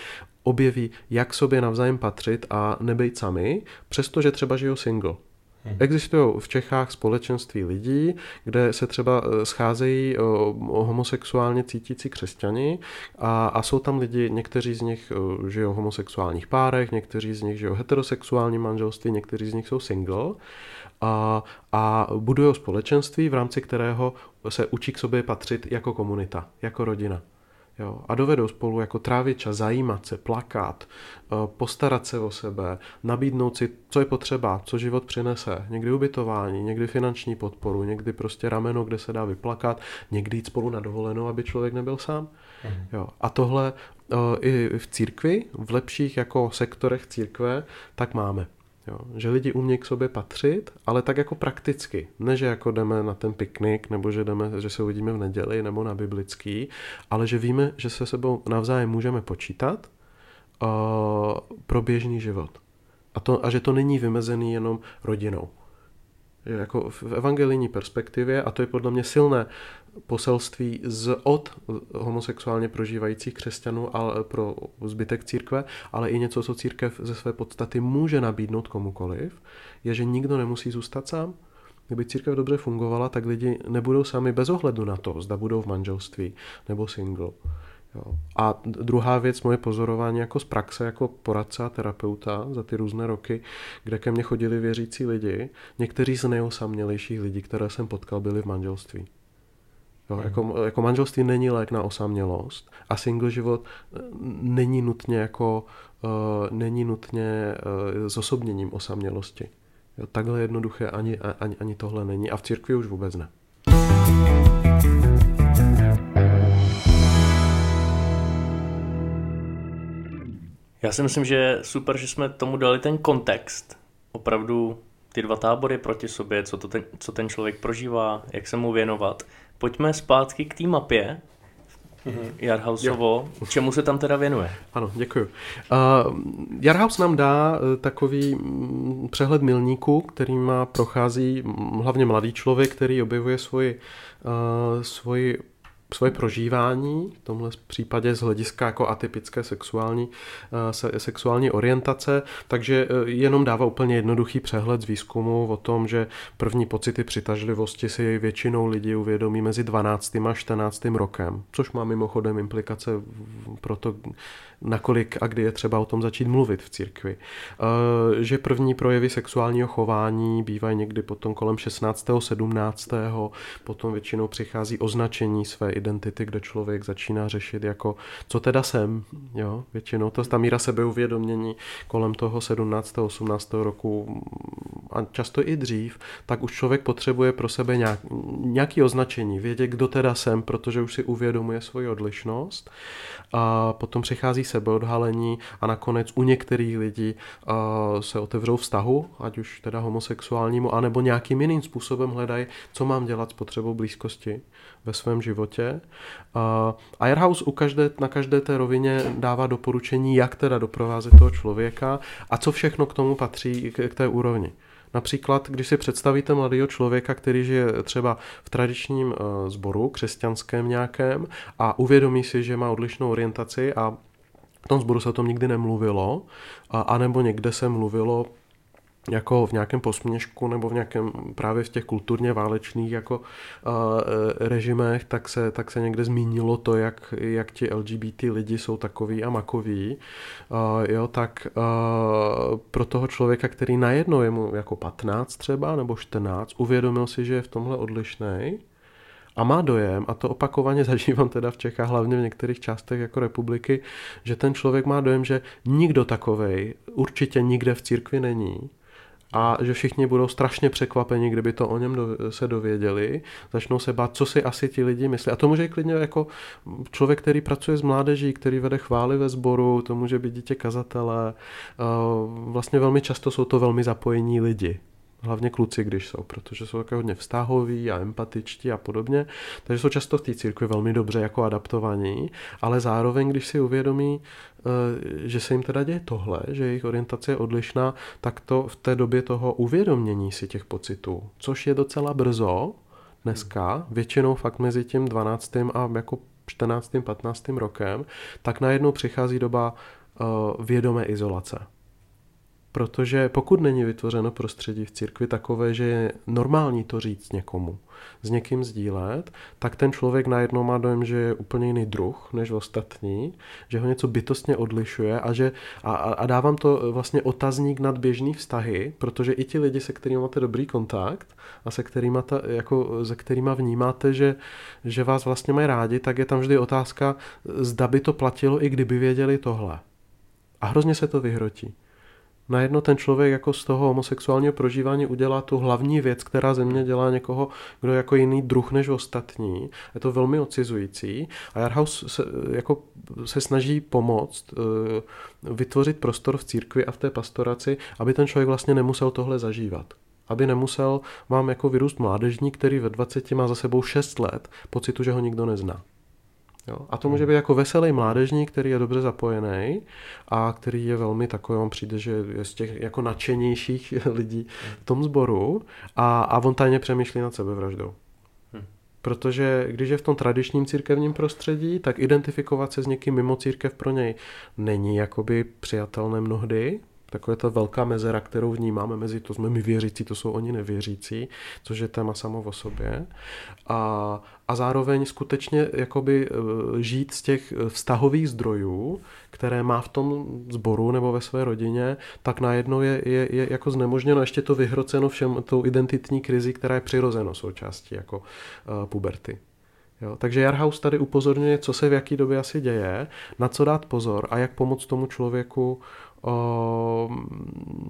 objeví, jak sobě navzájem patřit a nebejt sami, přestože třeba žijou single. Hmm. Existují v Čechách společenství lidí, kde se třeba eh, scházejí o homosexuálně cítící křesťani a, a jsou tam lidi, někteří z nich eh, žijou v homosexuálních párech, někteří z nich žijou v heterosexuálním manželství, někteří z nich jsou single a, a budují společenství, v rámci kterého se učí k sobě patřit jako komunita, jako rodina. Jo, a dovedou spolu jako trávit čas, zajímat se, plakat, eh, postarat se o sebe, nabídnout si, co je potřeba, co život přinese. Někdy ubytování, někdy finanční podporu, někdy prostě rameno, kde se dá vyplakat, někdy jít spolu na dovolenou, aby člověk nebyl sám. Mhm. Jo, a tohle eh, i v církvi, v lepších jako sektorech církve, tak máme. Jo, že lidi umějí k sobě patřit, ale tak jako prakticky. Ne, že jako jdeme na ten piknik, nebo že, jdeme, že se uvidíme v neděli, nebo na biblický, ale že víme, že se sebou navzájem můžeme počítat uh, pro běžný život. A, to, a že to není vymezený jenom rodinou jako v evangelijní perspektivě, a to je podle mě silné poselství z od homosexuálně prožívajících křesťanů ale pro zbytek církve, ale i něco, co církev ze své podstaty může nabídnout komukoliv, je, že nikdo nemusí zůstat sám. Kdyby církev dobře fungovala, tak lidi nebudou sami bez ohledu na to, zda budou v manželství nebo single. Jo. A druhá věc, moje pozorování jako z praxe, jako poradce a terapeuta za ty různé roky, kde ke mně chodili věřící lidi, někteří z nejosamělejších lidí, které jsem potkal, byli v manželství. Jo, jako, jako manželství není lék na osamělost a single život eh, není nutně jako uh, není nutně uh, zosobněním osamělosti. Jo, takhle jednoduché ani, ani, ani tohle není a v církvi už vůbec ne. Já si myslím, že super, že jsme tomu dali ten kontext. Opravdu ty dva tábory proti sobě, co, to ten, co ten člověk prožívá, jak se mu věnovat. Pojďme zpátky k té mapě, mm-hmm. Jarhausovo. Jo. Čemu se tam teda věnuje? Ano, děkuji. Uh, Jarhaus nám dá uh, takový um, přehled milníků, který má prochází um, hlavně mladý člověk, který objevuje svoji, uh, svoji svoje prožívání, v tomhle případě z hlediska jako atypické sexuální, eh, se, sexuální orientace, takže eh, jenom dává úplně jednoduchý přehled z výzkumu o tom, že první pocity přitažlivosti si většinou lidí uvědomí mezi 12. a 14. rokem, což má mimochodem implikace pro to, nakolik a kdy je třeba o tom začít mluvit v církvi. Eh, že první projevy sexuálního chování bývají někdy potom kolem 16. 17. potom většinou přichází označení své identity, kde člověk začíná řešit jako, co teda jsem, jo, většinou to ta míra sebeuvědomění kolem toho 17. 18. roku a často i dřív, tak už člověk potřebuje pro sebe nějak, nějaký označení, vědět, kdo teda jsem, protože už si uvědomuje svoji odlišnost. A potom přichází sebeodhalení a nakonec u některých lidí se otevřou vztahu, ať už teda homosexuálnímu, anebo nějakým jiným způsobem hledají, co mám dělat s potřebou blízkosti ve svém životě. A Airhouse u každé, na každé té rovině dává doporučení, jak teda doprovázet toho člověka a co všechno k tomu patří, k, k té úrovni. Například, když si představíte mladého člověka, který žije třeba v tradičním uh, sboru, křesťanském nějakém, a uvědomí si, že má odlišnou orientaci a v tom sboru se o tom nikdy nemluvilo, a, anebo někde se mluvilo jako v nějakém posměšku nebo v nějakém právě v těch kulturně válečných jako uh, režimech, tak se, tak se někde zmínilo to, jak, jak ti LGBT lidi jsou takový a makoví, uh, jo, tak uh, pro toho člověka, který najednou je mu jako 15 třeba nebo 14, uvědomil si, že je v tomhle odlišný, a má dojem, a to opakovaně *laughs* zažívám teda v Čechách, hlavně v některých částech jako republiky, že ten člověk má dojem, že nikdo takovej určitě nikde v církvi není a že všichni budou strašně překvapeni, kdyby to o něm do, se dověděli, začnou se bát, co si asi ti lidi myslí. A to může klidně jako člověk, který pracuje s mládeží, který vede chvály ve sboru, to může být dítě kazatele. Vlastně velmi často jsou to velmi zapojení lidi hlavně kluci, když jsou, protože jsou také hodně vztahoví a empatičtí a podobně, takže jsou často v té církvi velmi dobře jako adaptovaní, ale zároveň, když si uvědomí, eh, že se jim teda děje tohle, že jejich orientace je odlišná, tak to v té době toho uvědomění si těch pocitů, což je docela brzo dneska, většinou fakt mezi tím 12. a jako 14. 15. rokem, tak najednou přichází doba uh, vědomé izolace protože pokud není vytvořeno prostředí v církvi takové, že je normální to říct někomu, s někým sdílet, tak ten člověk najednou má dojem, že je úplně jiný druh než ostatní, že ho něco bytostně odlišuje a, že, a, a dávám to vlastně otazník nad běžný vztahy, protože i ti lidi, se kterými máte dobrý kontakt a se kterými, ta, jako, se kterými vnímáte, že, že vás vlastně mají rádi, tak je tam vždy otázka, zda by to platilo, i kdyby věděli tohle. A hrozně se to vyhrotí najednou ten člověk jako z toho homosexuálního prožívání udělá tu hlavní věc, která ze mě dělá někoho, kdo je jako jiný druh než ostatní. Je to velmi ocizující a Jarhaus se, jako se snaží pomoct eh, vytvořit prostor v církvi a v té pastoraci, aby ten člověk vlastně nemusel tohle zažívat aby nemusel vám jako vyrůst mládežník, který ve 20 má za sebou 6 let pocitu, že ho nikdo nezná. Jo? A to může být jako veselý mládežník, který je dobře zapojený a který je velmi takový, on přijde, že je z těch jako nadšenějších *laughs* lidí v tom sboru a, a on tajně přemýšlí nad sebevraždou. Hmm. Protože když je v tom tradičním církevním prostředí, tak identifikovat se s někým mimo církev pro něj není jakoby přijatelné mnohdy, Takové ta velká mezera, kterou vnímáme mezi to jsme my věřící, to jsou oni nevěřící, což je téma samo o sobě. A, a zároveň skutečně jakoby eh, žít z těch vztahových zdrojů, které má v tom sboru nebo ve své rodině, tak najednou je, je, je jako znemožněno, ještě to vyhroceno všem tou identitní krizi, která je přirozeno součástí jako uh, puberty. Jo, takže Jarhaus tady upozorňuje, co se v jaký době asi děje, na co dát pozor a jak pomoct tomu člověku o,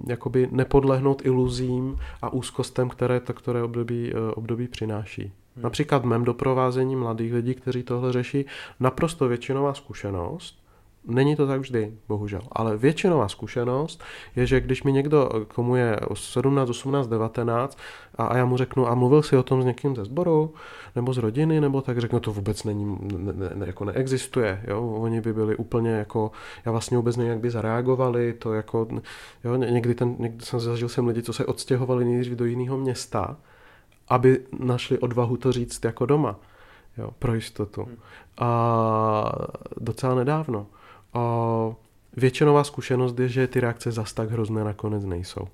jakoby nepodlehnout iluzím a úzkostem, které to které období, e, období přináší. Hmm. Například v mém doprovázení mladých lidí, kteří tohle řeší, naprosto většinová zkušenost, Není to tak vždy, bohužel. Ale většinová zkušenost je, že když mi někdo, komu je 17, 18, 19 a, a já mu řeknu, a mluvil si o tom s někým ze sboru, nebo z rodiny, nebo tak řeknu, to vůbec není, ne, ne, jako neexistuje. Jo? Oni by byli úplně jako, já vlastně vůbec nevím, jak by zareagovali, to jako, jo, někdy, ten, někdy jsem zažil jsem lidi, co se odstěhovali nejdřív do jiného města, aby našli odvahu to říct jako doma. Jo, pro jistotu. Hmm. A docela nedávno. Většinová zkušenost je, že ty reakce zas tak hrozné nakonec nejsou.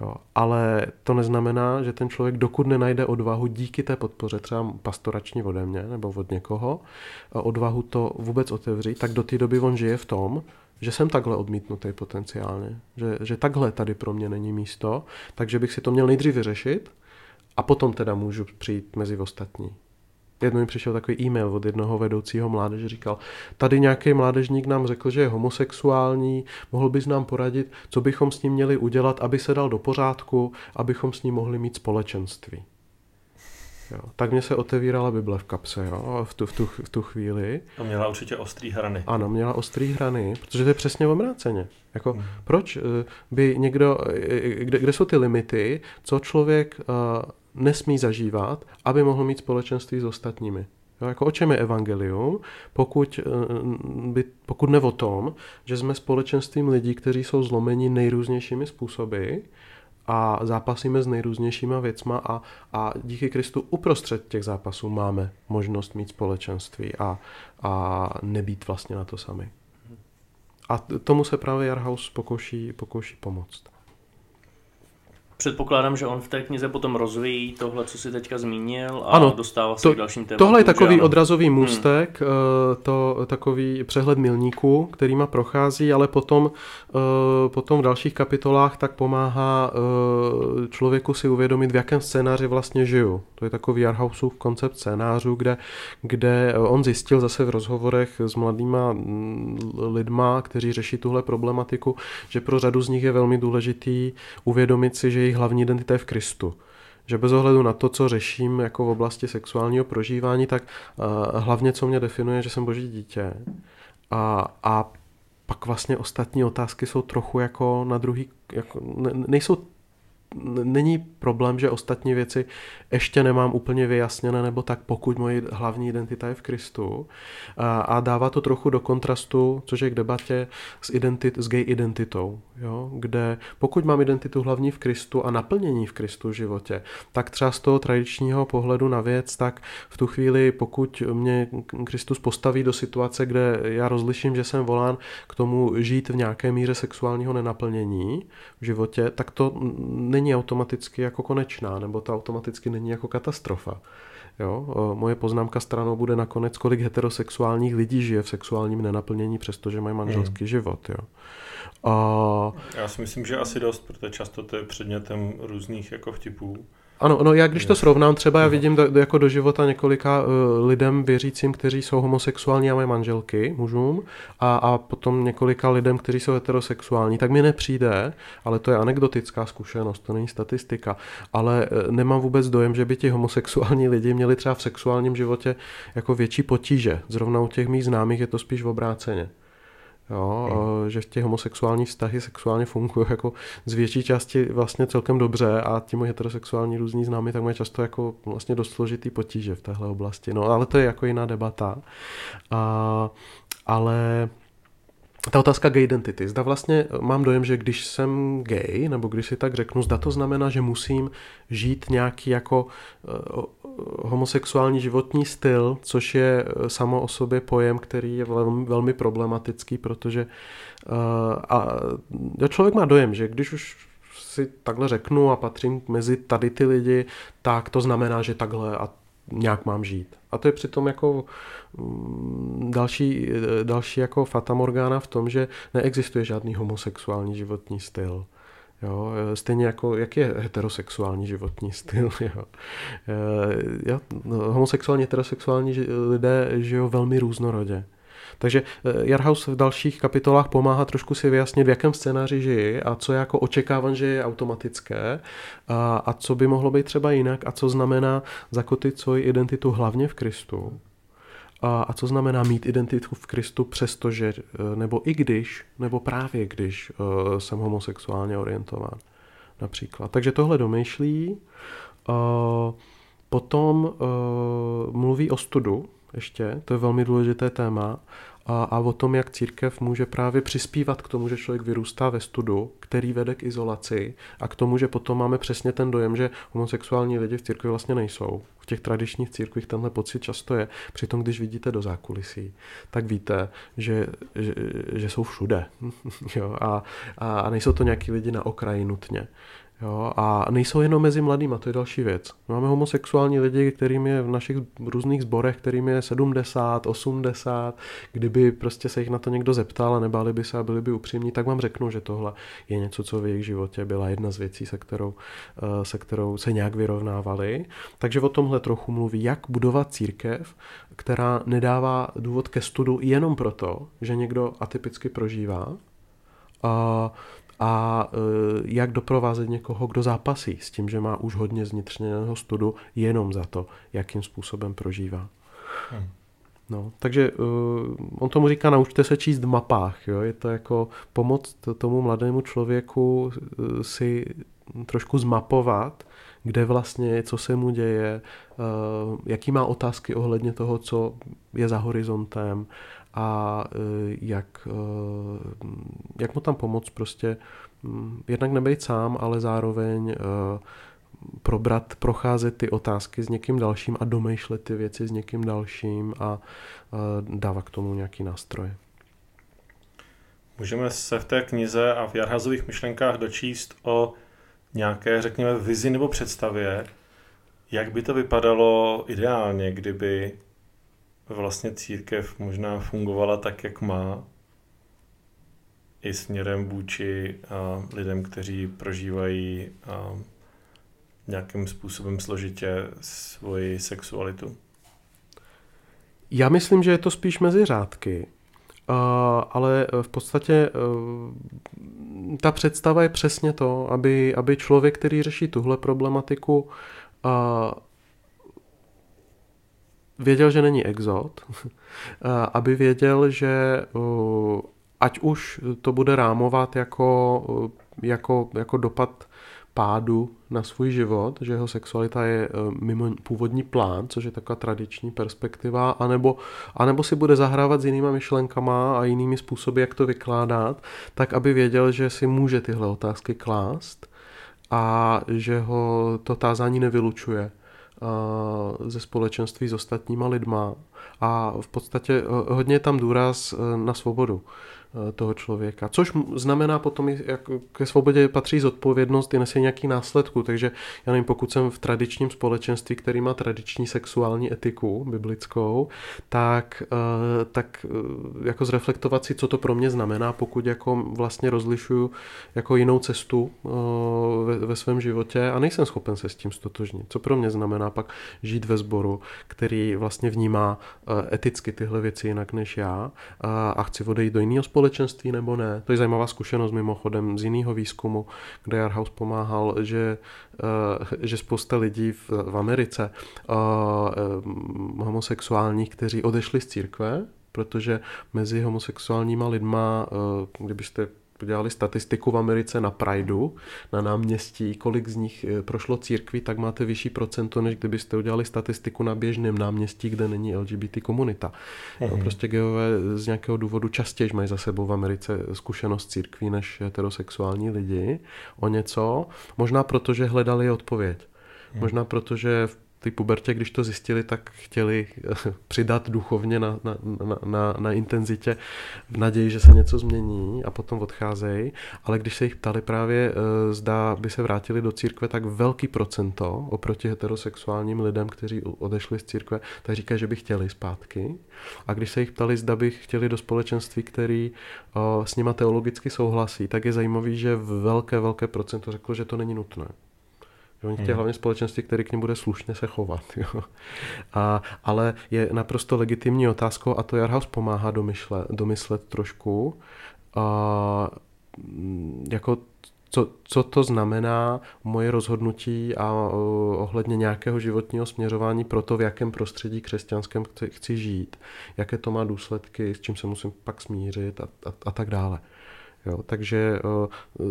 Jo, ale to neznamená, že ten člověk, dokud nenajde odvahu díky té podpoře, třeba pastorační ode mě nebo od někoho, odvahu to vůbec otevřít, tak do té doby on žije v tom, že jsem takhle odmítnutý potenciálně, že, že takhle tady pro mě není místo, takže bych si to měl nejdřív vyřešit a potom teda můžu přijít mezi ostatní. Jednou mi přišel takový e-mail od jednoho vedoucího mládeže, říkal, tady nějaký mládežník nám řekl, že je homosexuální, mohl bys nám poradit, co bychom s ním měli udělat, aby se dal do pořádku, abychom s ním mohli mít společenství. Jo. Tak mě se otevírala Bible v kapse jo, v, tu, v, tu, v tu chvíli. A měla určitě ostrý hrany. Ano, měla ostrý hrany, protože to je přesně obráceně. Jako, hmm. Proč eh, by někdo, eh, kde, kde jsou ty limity, co člověk nesmí zažívat, aby mohl mít společenství s ostatními? Jo, jako o čem je evangelium, pokud, by, pokud ne o tom, že jsme společenstvím lidí, kteří jsou zlomeni nejrůznějšími způsoby a zápasíme s nejrůznějšíma věcma a, a díky Kristu uprostřed těch zápasů máme možnost mít společenství a, a nebýt vlastně na to sami. A tomu se právě Jarhaus pokouší, pokouší pomoct. Předpokládám, že on v té knize potom rozvíjí tohle, co si teďka zmínil a ano, dostává se to, k dalším tématům. Tohle je takový odrazový hmm. můstek, hmm. to, takový přehled milníků, kterýma prochází, ale potom, eh, potom v dalších kapitolách tak pomáhá eh, člověku si uvědomit, v jakém scénáři vlastně žiju. To je takový Jarhausův koncept scénářů, kde, kde on zjistil zase v rozhovorech s mladýma mm, lidma, kteří řeší tuhle problematiku, že pro řadu z nich je velmi důležitý uvědomit si, že jejich hlavní identita je v Kristu. Že bez ohledu na to, co řeším jako v oblasti sexuálního prožívání, tak uh, hlavně co mě definuje, že jsem boží dítě. A, a pak vlastně ostatní otázky jsou trochu jako na druhý, jako, ne, nejsou není problém, že ostatní věci ještě nemám úplně vyjasněné, nebo tak pokud moje hlavní identita je v Kristu. A, a dává to trochu do kontrastu, což je k debatě s, identit, s gay identitou, jo? kde pokud mám identitu hlavní v Kristu a naplnění v Kristu v životě, tak třeba z toho tradičního pohledu na věc, tak v tu chvíli, pokud mě Kristus postaví do situace, kde já rozliším, že jsem volán k tomu žít v nějaké míře sexuálního nenaplnění v životě, tak to není automaticky jako konečná, nebo to automaticky není jako katastrofa. Jo? Moje poznámka stranou bude nakonec, kolik heterosexuálních lidí žije v sexuálním nenaplnění, přestože mají manželský hmm. život. Jo? A... Já si myslím, že asi dost, protože často to je předmětem různých jako vtipů. Ano, no já když to srovnám, třeba já vidím do, jako do života několika uh, lidem věřícím, kteří jsou homosexuální a mají manželky, mužům, a, a potom několika lidem, kteří jsou heterosexuální, tak mi nepřijde, ale to je anekdotická zkušenost, to není statistika, ale uh, nemám vůbec dojem, že by ti homosexuální lidi měli třeba v sexuálním životě jako větší potíže. Zrovna u těch mých známých je to spíš v obráceně. Jo, hmm. že těch homosexuální vztahy sexuálně fungují jako z větší části vlastně celkem dobře a ti moji heterosexuální různí známí tak mají často jako vlastně dost složitý potíže v téhle oblasti. No ale to je jako jiná debata. A, ale ta otázka gay identity. Zda vlastně mám dojem, že když jsem gay, nebo když si tak řeknu, zda to znamená, že musím žít nějaký jako uh, homosexuální životní styl, což je uh, samo o sobě pojem, který je velmi, velmi problematický, protože uh, a, člověk má dojem, že když už si takhle řeknu a patřím mezi tady ty lidi, tak to znamená, že takhle a nějak mám žít. A to je přitom jako mm, další, další jako fatamorgána v tom, že neexistuje žádný homosexuální životní styl. Jo, stejně jako, jak je heterosexuální životní styl. *laughs* Jo. Jo, no, homosexuální, heterosexuální lidé žijou velmi různorodě. Takže eh, Jarhaus v dalších kapitolách pomáhá trošku si vyjasnit, v jakém scénáři žije a co je jako očekáván, že je automatické a, a co by mohlo být třeba jinak a co znamená zakotit svoji identitu hlavně v Kristu. A, a co znamená mít identitu v Kristu, přestože, eh, nebo i když, nebo právě když uh, jsem homosexuálně orientován například. Takže tohle domýšlí. Uh, potom uh, mluví o studu, ještě, to je velmi důležité téma, a, a o tom, jak církev může právě přispívat k tomu, že člověk vyrůstá ve studu, který vede k izolaci a k tomu, že potom máme přesně ten dojem, že homosexuální lidi v církvi vlastně nejsou. V těch tradičních církvích tenhle pocit často je. Přitom, když vidíte do zákulisí, tak víte, že, že, že jsou všude. *laughs* jo? A, a nejsou to nějaký lidi na okraji nutně. Jo, a nejsou jenom mezi mladými, to je další věc. Máme homosexuální lidi, kterým je v našich různých sborech, kterým je 70, 80, kdyby prostě se jich na to někdo zeptal a nebáli by se a byli by upřímní, tak vám řeknu, že tohle je něco, co v jejich životě byla jedna z věcí, se kterou, eh, se kterou se nějak vyrovnávali. Takže o tomhle trochu mluví, jak budovat církev, která nedává důvod ke studu jenom proto, že někdo atypicky prožívá, a a e, jak doprovázet někoho, kdo zápasí s tím, že má už hodně zvnitřněného studu jenom za to, jakým způsobem prožívá. Hmm. No, takže uh, on tomu říká, naučte se číst v mapách. Jo? Je to jako pomoc tomu mladému člověku uh, si trošku zmapovat, kde vlastně je, co se mu děje, uh, jaký má otázky ohledně toho, co je za horizontem a e, jak, e, jak mu tam pomoct prostě mm, jednak nebejt sám, ale zároveň e, probrat, procházet ty otázky s někým dalším a domýšlet ty věci s někým dalším a dávat k tomu nějaký nástroje. Můžeme se v té knize a v Jarhazových myšlenkách dočíst o nějaké, řekněme, vizi nebo představě, jak by to vypadalo ideálně, kdyby vlastně církev možná fungovala tak, jak má, i směrem vůči lidem, kteří prožívají nějakým způsobem složitě svoji sexualitu. Já myslím, že je to spíš mezi řádky, ale v podstatě ta představa je přesně to, aby, aby člověk, který řeší tuhle problematiku, věděl, že není exot, *laughs* aby věděl, že ať už to bude rámovat jako, jako, jako dopad pádu na svůj život, že jeho sexualita je e, mimo původní plán, což je taková tradiční perspektiva, anebo, anebo si bude zahrávat s jinýma myšlenkama a jinými způsoby, jak to vykládat, tak aby věděl, že si může tyhle otázky klást a že ho to tázání nevylučuje ze společenství s ostatníma lidma a v podstatě eh, hodně je tam důraz eh, na svobodu. Eh, toho člověka. Což znamená potom, jak ke svobodě patří zodpovědnost i nese nějaký následku. Takže já nevím, pokud jsem v tradičním společenství, který má tradiční sexuální etiku biblickou, tak, eh, tak eh, jako zreflektovat si, co to pro mě znamená, pokud jako vlastně rozlišuju jako jinou cestu ve, ve svém životě a nejsem schopen se s tím stotožnit. Co pro mě znamená pak žít ve sboru, který vlastně vnímá eticky tyhle věci jinak než já a chci odejít do jiného společenství, společenství nebo ne. To je zajímavá zkušenost mimochodem z jiného výzkumu, kde Jarhaus pomáhal, že, eh, že spousta lidí v, v Americe eh, eh, homosexuálních, kteří odešli z církve, protože mezi homosexuálníma lidma, kdybyste dělali statistiku v Americe na Prideu, na náměstí, kolik z nich eh, prošlo církví, tak máte vyšší procento, než kdybyste udělali statistiku na běžném náměstí, kde není LGBT komunita. No, prostě geové z nějakého důvodu častěji mají za sebou v Americe zkušenost církví než heterosexuální lidi o něco. Možná proto, že hledali odpověď. Možná proto, že v té pubertě, když to zjistili, tak chtěli eh, přidat duchovně na, na, na, na, na intenzitě v naději, že se něco změní a potom odcházejí. Ale když se jich ptali právě, eh, zda by se vrátili do církve, tak velký procento oproti heterosexuálním lidem, kteří odešli z církve, tak říkají, že by chtěli zpátky. A když se jich ptali, zda by chtěli do společenství, který eh, s nima teologicky souhlasí, tak je zajímavý, že velké, velké procento řeklo, že to není nutné. Oni chtějí hmm. hlavně společenství, který k ním bude slušně se chovat. *laughs* Jo. A, ale je naprosto legitimní otázkou, a to Jarhaus pomáhá domyslet, domyslet trošku, a, jako co, co to znamená moje rozhodnutí a uh, ohledně nějakého životního směřování pro to, v jakém prostředí křesťanském chci, chci žít, jaké to má důsledky, s čím se musím pak smířit a, a, a tak dále. Jo, takže eh,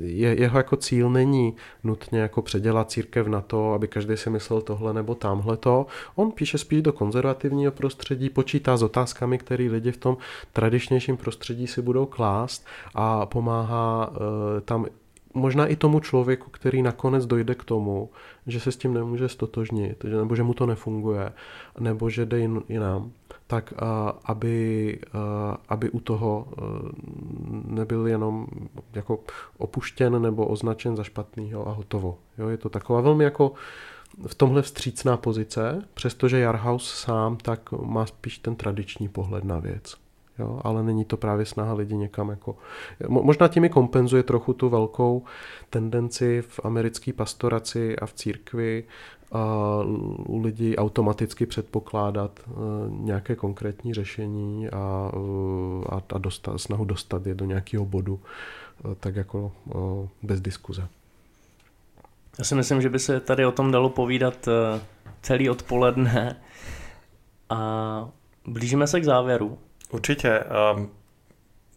je, jeho jako cíl není nutně jako předělat církev na to, aby každý si myslel tohle nebo tamhle to. On píše spíš do konzervativního prostředí, počítá s otázkami, které lidi v tom tradičnějším prostředí si budou klást a pomáhá eh, tam možná i tomu člověku, který nakonec dojde k tomu, že se s tím nemůže stotožnit, nebo že mu to nefunguje, nebo že jde jinam, tak aby, aby u toho nebyl jenom jako opuštěn nebo označen za špatného a hotovo. Jo, je to taková velmi jako v tomhle vstřícná pozice, přestože Jarhaus sám tak má spíš ten tradiční pohled na věc. Jo, ale není to právě snaha lidi někam jako... Možná tím kompenzuje trochu tu velkou tendenci v americké pastoraci a v církvi a u lidí automaticky předpokládat e, nějaké konkrétní řešení a, e, a, a dostat, snahu dostat je do nějakého bodu e, tak jako bez diskuze. Já si myslím, že by se tady o tom dalo povídat celý odpoledne a blížíme se k závěru. Určitě. Um,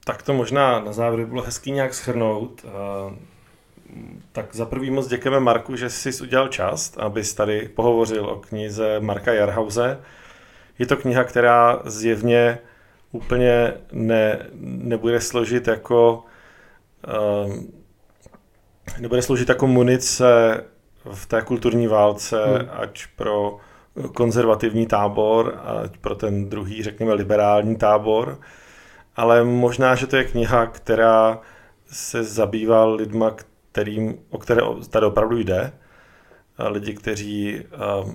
tak to možná na závěr bylo hezký nějak schrnout. Tak za prvý moc děkujeme Marku, že jsi udělal čas, abys tady pohovořil o knize Marka Jarhause. Je to kniha, která zjevně úplně ne, nebude složit jako um, nebude sloužit jako munice v té kulturní válce, hmm. ať pro konzervativní tábor, ať pro ten druhý, řekněme, liberální tábor. Ale možná, že to je kniha, která se zabývá lidma, kterým, o které tady opravdu jde. Lidi, kteří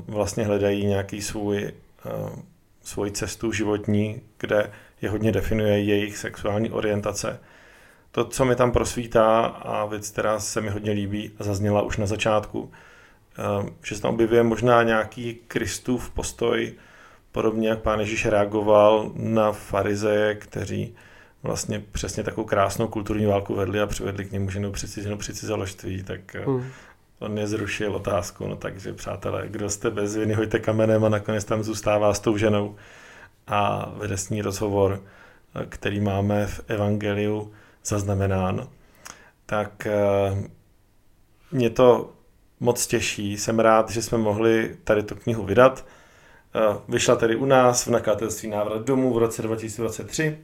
vlastně hledají nějaký svůj, svůj cestu životní, kde je hodně definuje jejich sexuální orientace. To, co mi tam prosvítá a věc, která se mi hodně líbí a zazněla už na začátku, že se tam objevuje možná nějaký Kristův postoj, podobně jak pán Ježíš reagoval na farizeje, kteří vlastně přesně takovou krásnou kulturní válku vedli a přivedli k němu ženu přicizenu při cizoložství, tak eh, hmm. on je zrušil otázku, no takže přátelé, kdo jste bez viny, hoďte kamenem a nakonec tam zůstává s tou ženou a vede s ní rozhovor, eh, který máme v Evangeliu zaznamenán. Tak eh, mě to moc těší. Jsem rád, že jsme mohli tady tu knihu vydat. Vyšla tedy u nás v nakladatelství Návrat domů v roce 2023.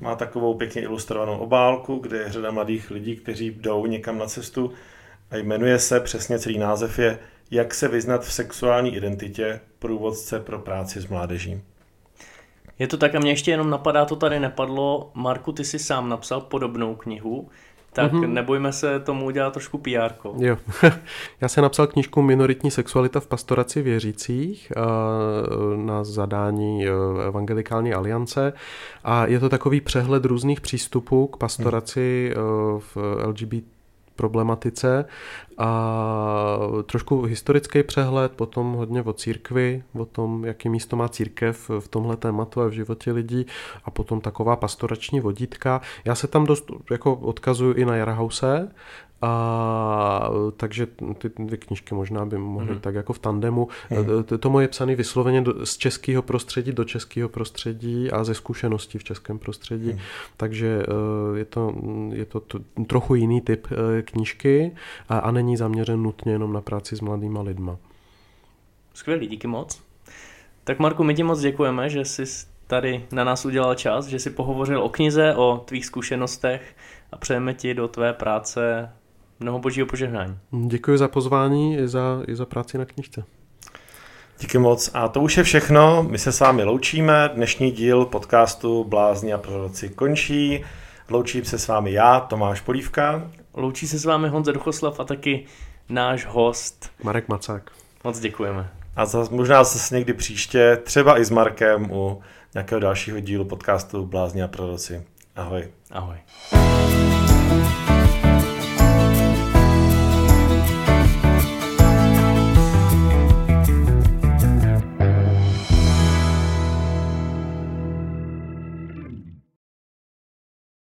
Má takovou pěkně ilustrovanou obálku, kde je řada mladých lidí, kteří jdou někam na cestu a jmenuje se, přesně celý název je Jak se vyznat v sexuální identitě průvodce pro práci s mládeží. Je to tak a mě ještě jenom napadá, to tady nepadlo. Marku, ty jsi sám napsal podobnou knihu tak mm-hmm. nebojme se tomu udělat trošku PR. Jo. *laughs* Já jsem napsal knížku Minoritní sexualita v pastoraci věřících eh, na zadání eh, Evangelikální aliance a je to takový přehled různých přístupů k pastoraci mm. v LGBT problematice a trošku historický přehled, potom hodně o církvi, o tom, jaký místo má církev v tomhle tématu a v životě lidí a potom taková pastorační vodítka. Já se tam dost jako odkazuju i na Jarhause, a takže ty, ty knížky možná by mohly mm. tak jako v tandemu. Mm. To moje psané vysloveně do, z českého prostředí do českého prostředí a ze zkušeností v českém prostředí. Mm. Takže e, je to, je to trochu jiný typ e, knížky a, a není zaměřen nutně jenom na práci s mladýma lidma. Skvělý, díky moc. Tak Marku, my ti moc děkujeme, že jsi tady na nás udělal čas, že jsi pohovořil o knize, o tvých zkušenostech a přejeme ti do tvé práce mnoho božího požehnání. Děkuji za pozvání i za, i za práci na knižce. Díky moc. A to už je všechno. My se s vámi loučíme. Dnešní díl podcastu Blázni a proroci končí. Loučím se s vámi já, Tomáš Polívka. Loučí se s vámi Honza Duchoslav a taky náš host Marek Macák. Moc děkujeme. A zase, možná zase někdy příště, třeba i s Markem u nějakého dalšího dílu podcastu Blázni a proroci. Ahoj. Ahoj.